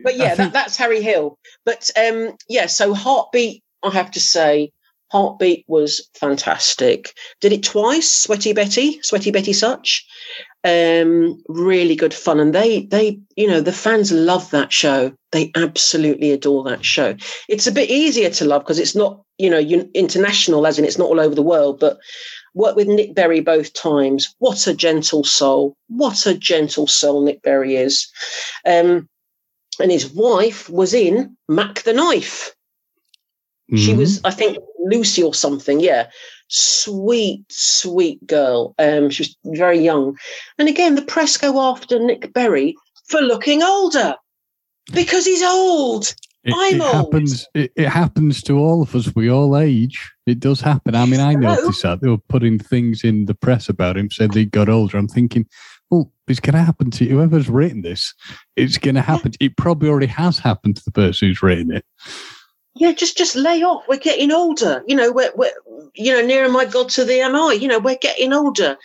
But yeah, think- that, that's Harry Hill. But um, yeah, so Heartbeat, I have to say, Heartbeat was fantastic. Did it twice, Sweaty Betty, Sweaty Betty Such. Um, really good fun. And they they, you know, the fans love that show. They absolutely adore that show. It's a bit easier to love because it's not, you know, international, as in it's not all over the world, but worked with Nick Berry both times. What a gentle soul. What a gentle soul Nick Berry is. Um, and his wife was in Mack the Knife. She mhm. was, I think, Lucy or something. Yeah. Sweet, sweet girl. Um, she was very young. And again, the press go after Nick Berry for looking older because he's old. It, I'm it old. happens. It, it happens to all of us. We all age. It does happen. I mean, I noticed that they were putting things in the press about him, said they got older. I'm thinking, well, it's going to happen to whoever's written this. It's going to happen. It probably already has happened to the person who's written it. Yeah, just just lay off. We're getting older. You know, we're, we're you know nearer my God to the MI. You know, we're getting older.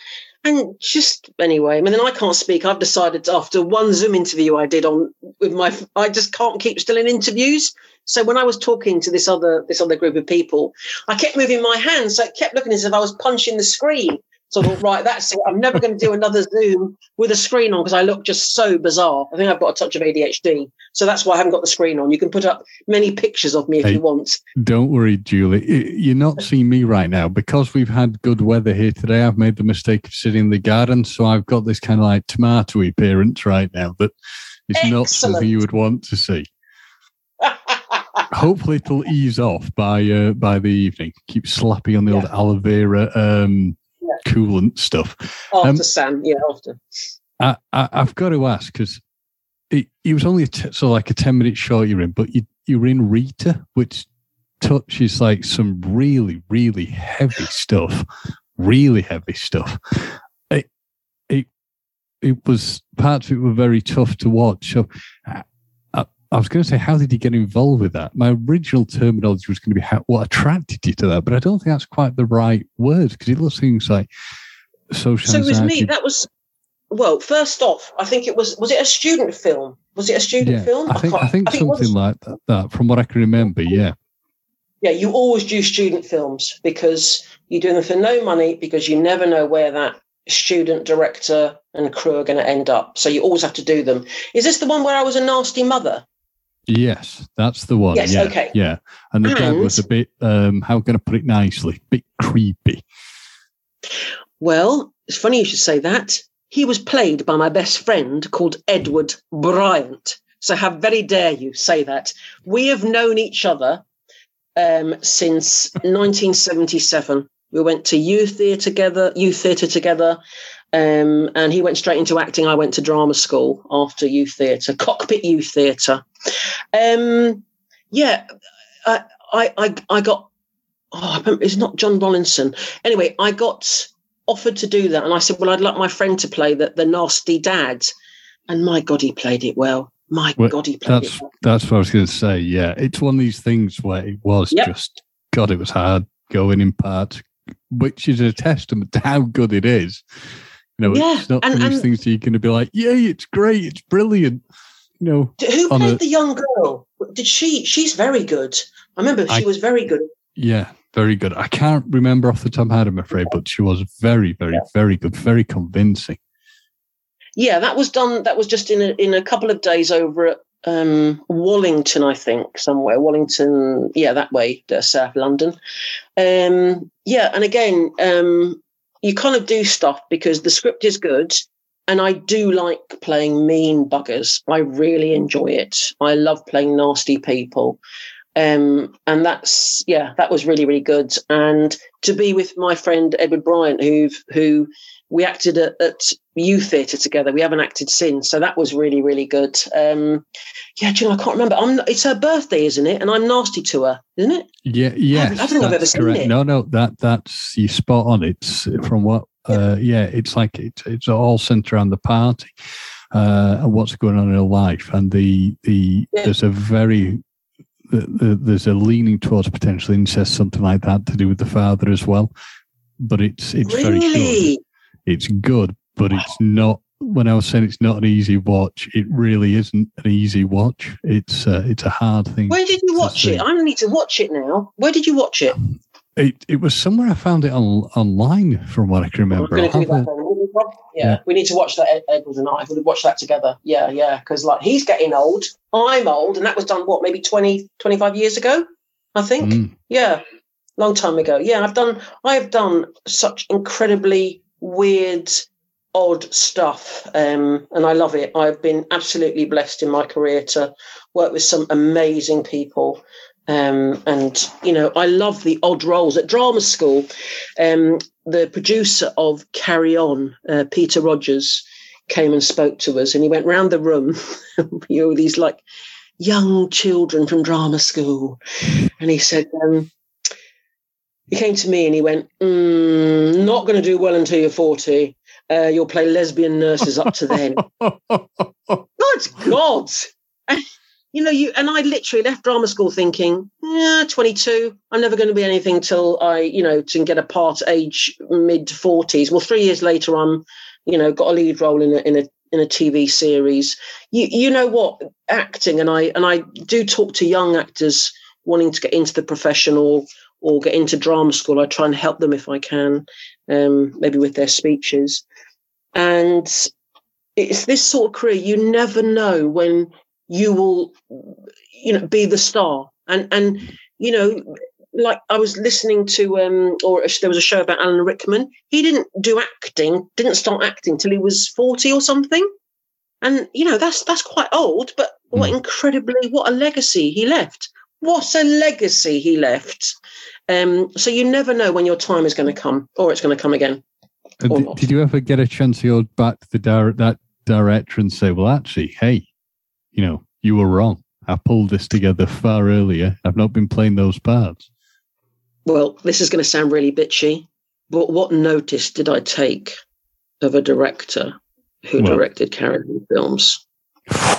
And just anyway, I mean, I can't speak. I've decided after one Zoom interview I did on with my, I just can't keep still in interviews. So when I was talking to this other this other group of people, I kept moving my hands, so it kept looking as if I was punching the screen. So I thought, right, that's it. I'm never going to do another Zoom with a screen on because I look just so bizarre. I think I've got a touch of ADHD, so that's why I haven't got the screen on. You can put up many pictures of me if Hey. you want. Don't worry, Julie. You're not seeing me right now because we've had good weather here today. I've made the mistake of sitting in the garden, so I've got this kind of like tomatoey appearance right now that is not something you would want to see. Hopefully, it'll ease off by uh, by the evening. Keep slapping on the old aloe vera um, Yeah. coolant stuff. after Um, Sam, yeah, after. I, I, I've got to ask because it, it was only t- so like a ten minute short you're in, but you you're in Rita, which touches like some really really heavy stuff, really heavy stuff. It it it was parts of it were very tough to watch. So. I, I, I was going to say, how did you get involved with that? My original terminology was going to be how, what attracted you to that, but I don't think that's quite the right word because it looks things like social So it was me. That was well. First off, I think it was. Was it a student film? Was it a student Yeah, film? I think I can't- think it was. something like that, that. From what I can remember, yeah. Yeah, you always do student films because you do them for no money because you never know where that student director and crew are going to end up. So you always have to do them. Is this the one where I was a nasty mother? Yes, that's the one. Yes, yeah, okay. Yeah, and the dad was a bit. Um, how can I put it nicely? A bit creepy. Well, it's funny you should say that. He was played by my best friend called Edward Bryant. So how very dare you say that? We have known each other um, since 1977. We went to youth theatre together, youth theatre together, um, and he went straight into acting. I went to drama school after youth theatre, cockpit youth theatre. Um, yeah, I, I, I, I got. Oh, it's not John Rollinson. Anyway, I got offered to do that, and I said, "Well, I'd like my friend to play the the nasty dad." And my God, he played it well. My Well, God, he played That's it well. that's what I was going to say. Yeah, it's one of these things where it was Yep. just God. It was hard going in parts, which is a testament to how good it is. You know, Yeah, it's not and- one of these things that you're going to be like, "Yay, it's great, it's brilliant." You know, Who played a- the young girl? Did she? She's very good. I remember she I- was very good. Yeah, very good. I can't remember off the top of my head, I'm afraid, but she was very, very, very good, very convincing. Yeah, that was done. That was just in a, in a couple of days over at um, Wallington, I think, somewhere. Wallington, yeah, that way, uh, South London. Um, yeah, and again, um, you kind of do stuff because the script is good and I do like playing mean buggers. I really enjoy it. I love playing nasty people. Um, and that's yeah, that was really really good. And to be with my friend Edward Bryant, who who we acted at, at youth theatre together. We haven't acted since, so that was really really good. Um, yeah, do you know, I can't remember. I'm, it's her birthday, isn't it? And I'm nasty to her, isn't it? Yeah, yeah. I, I think I've ever seen correct. it. No, no, that that's you spot on. It's from what. Uh, yeah, it's like it's it's all centered around the party uh, and what's going on in her life, and the the yeah. there's a very the, the, there's a leaning towards potential incest, something like that, to do with the father as well. But it's it's really? very good. It's good, but it's not when I was saying it's not an easy watch, it really isn't an easy watch. It's uh, it's a hard thing. Where did you watch it? I need to watch it now. Where did you watch it? It it was somewhere I found it on, online, from what I can remember. yeah, yeah, we need to watch that. Edward and I, we watch that together. Yeah, yeah, because like he's getting old, I'm old, and that was done what maybe 20, 25 years ago, I think. Mm. Yeah, long time ago. Yeah, I've done. I have done such incredibly weird odd stuff, um, and I love it. I've been absolutely blessed in my career to work with some amazing people. Um, and you know, I love the odd roles at drama school. Um, the producer of Carry On, uh, Peter Rogers, came and spoke to us, and he went round the room. you know, these like young children from drama school, and he said, um, he came to me and he went, mm, "Not going to do well until you're 40. Uh, you'll play lesbian nurses up to then. Good God. you know, you and I literally left drama school thinking, yeah, 22, I'm never going to be anything till I, you know, to get a part age mid 40s. Well, three years later, I'm, you know, got a lead role in a, in a in a TV series. You you know what acting and I and I do talk to young actors wanting to get into the profession or or get into drama school. I try and help them if I can, um, maybe with their speeches. And it's this sort of career, you never know when you will, you know, be the star. And, and, you know, like I was listening to, um, or there was a show about Alan Rickman. He didn't do acting, didn't start acting till he was 40 or something. And, you know, that's, that's quite old, but what mm. incredibly, what a legacy he left. What a legacy he left. Um, so you never know when your time is going to come or it's going to come again. Did, did, you ever get a chance to go back to the di- that director and say, well, actually, hey, you know, you were wrong. I pulled this together far earlier. I've not been playing those parts. Well, this is going to sound really bitchy, but what notice did I take of a director who well, directed Carry On films?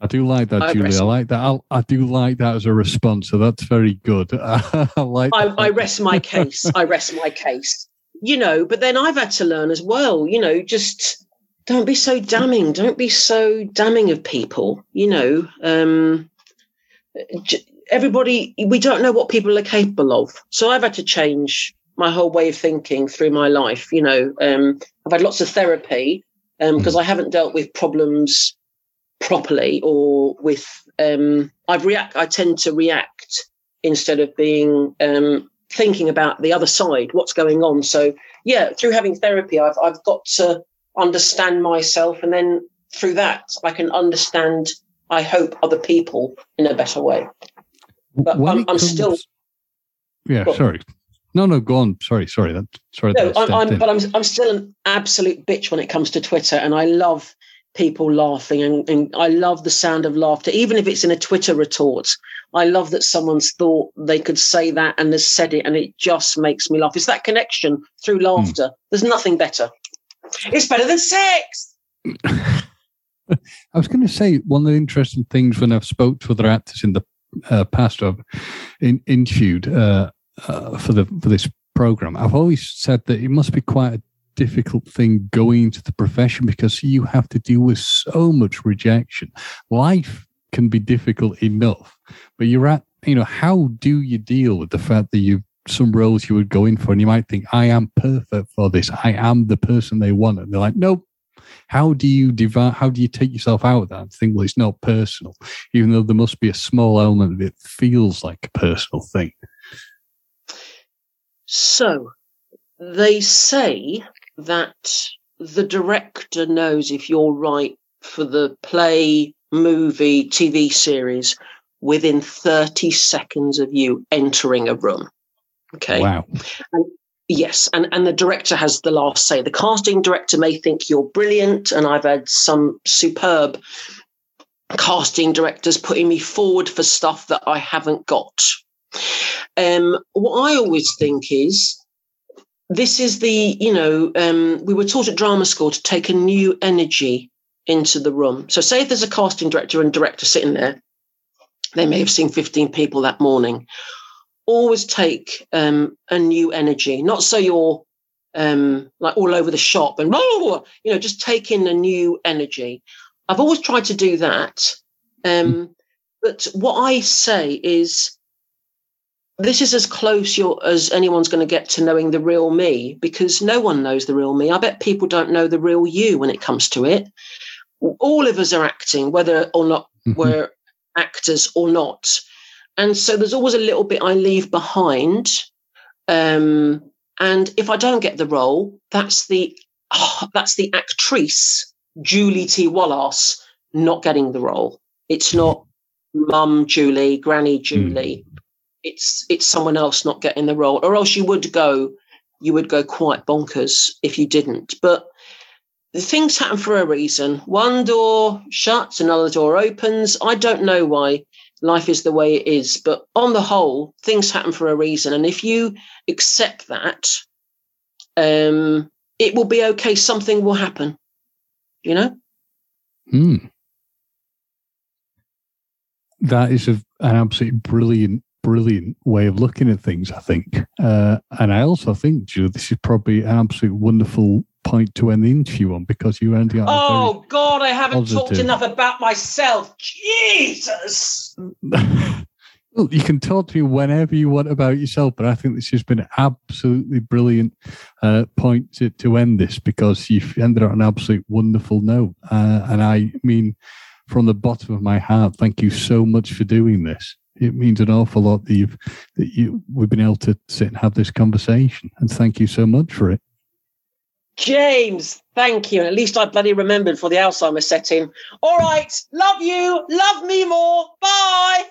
I do like that, I Julie. I like that. I'll, i do like that as a response. So that's very good. I like. I, I rest my case. I rest my case you know, but then I've had to learn as well, you know, just don't be so damning. Don't be so damning of people, you know. Um, everybody, we don't know what people are capable of. So I've had to change my whole way of thinking through my life, you know. Um, I've had lots of therapy because um, I haven't dealt with problems properly or with, um, I've react, I tend to react instead of being um, thinking about the other side, what's going on. So yeah, through having therapy, I've I've got to understand myself, and then through that, I can understand. I hope other people in a better way. But I'm, I'm still. Yeah, sorry. No, no, go on. Sorry, sorry. That sorry. No, I'm, I'm but I'm I'm still an absolute bitch when it comes to Twitter, and I love people laughing and, and, I love the sound of laughter, even if it's in a Twitter retort. I love that someone's thought they could say that and has said it, and it just makes me laugh. It's that connection through hmm. laughter. Mm. There's nothing better. It's better than sex. I was going to say one of the interesting things when I've spoke to other actors in the uh, past, I've in, interviewed uh, uh, for the for this program. I've always said that it must be quite a difficult thing going into the profession because you have to deal with so much rejection. Life can be difficult enough, but you're at, you know, how do you deal with the fact that you've some roles you would go in for and you might think, I am perfect for this. I am the person they want. And they're like, nope. How do you divide, how do you take yourself out of that and think, well, it's not personal, even though there must be a small element that feels like a personal thing? So they say that the director knows if you're right for the play, movie, TV series within 30 seconds of you entering a room. Okay. Wow. And yes, and, and the director has the last say. The casting director may think you're brilliant, and I've had some superb casting directors putting me forward for stuff that I haven't got. Um, what I always think is this is the, you know, um, we were taught at drama school to take a new energy into the room. So, say if there's a casting director and director sitting there, they may have seen 15 people that morning. Always take um, a new energy, not so you're um, like all over the shop and, you know, just take in a new energy. I've always tried to do that. Um, mm. But what I say is, this is as close as anyone's going to get to knowing the real me because no one knows the real me. I bet people don't know the real you when it comes to it. All of us are acting, whether or not mm-hmm. we're actors or not. And so there's always a little bit I leave behind. Um, and if I don't get the role, that's the oh, that's the actress Julie T. Wallace not getting the role. It's not mum Julie, granny Julie. Mm. It's it's someone else not getting the role. Or else you would go, you would go quite bonkers if you didn't. But the things happen for a reason. One door shuts, another door opens. I don't know why life is the way it is, but on the whole, things happen for a reason. And if you accept that, um, it will be okay. Something will happen you know? Hmm. That is a, an absolutely brilliant, brilliant way of looking at things, I think. Uh, and I also think, Joe, this is probably an absolute wonderful point to end the interview on because you ended up. Oh, God, I haven't positive. talked enough about myself. Jesus. Well, you can talk to me whenever you want about yourself, but I think this has been an absolutely brilliant uh, point to, to end this because you've ended on an absolute wonderful note. Uh, and I mean, from the bottom of my heart, thank you so much for doing this. It means an awful lot that you've that you we've been able to sit and have this conversation, and thank you so much for it. James, thank you. At least I bloody remembered for the Alzheimer's setting. All right, love you, love me more. Bye.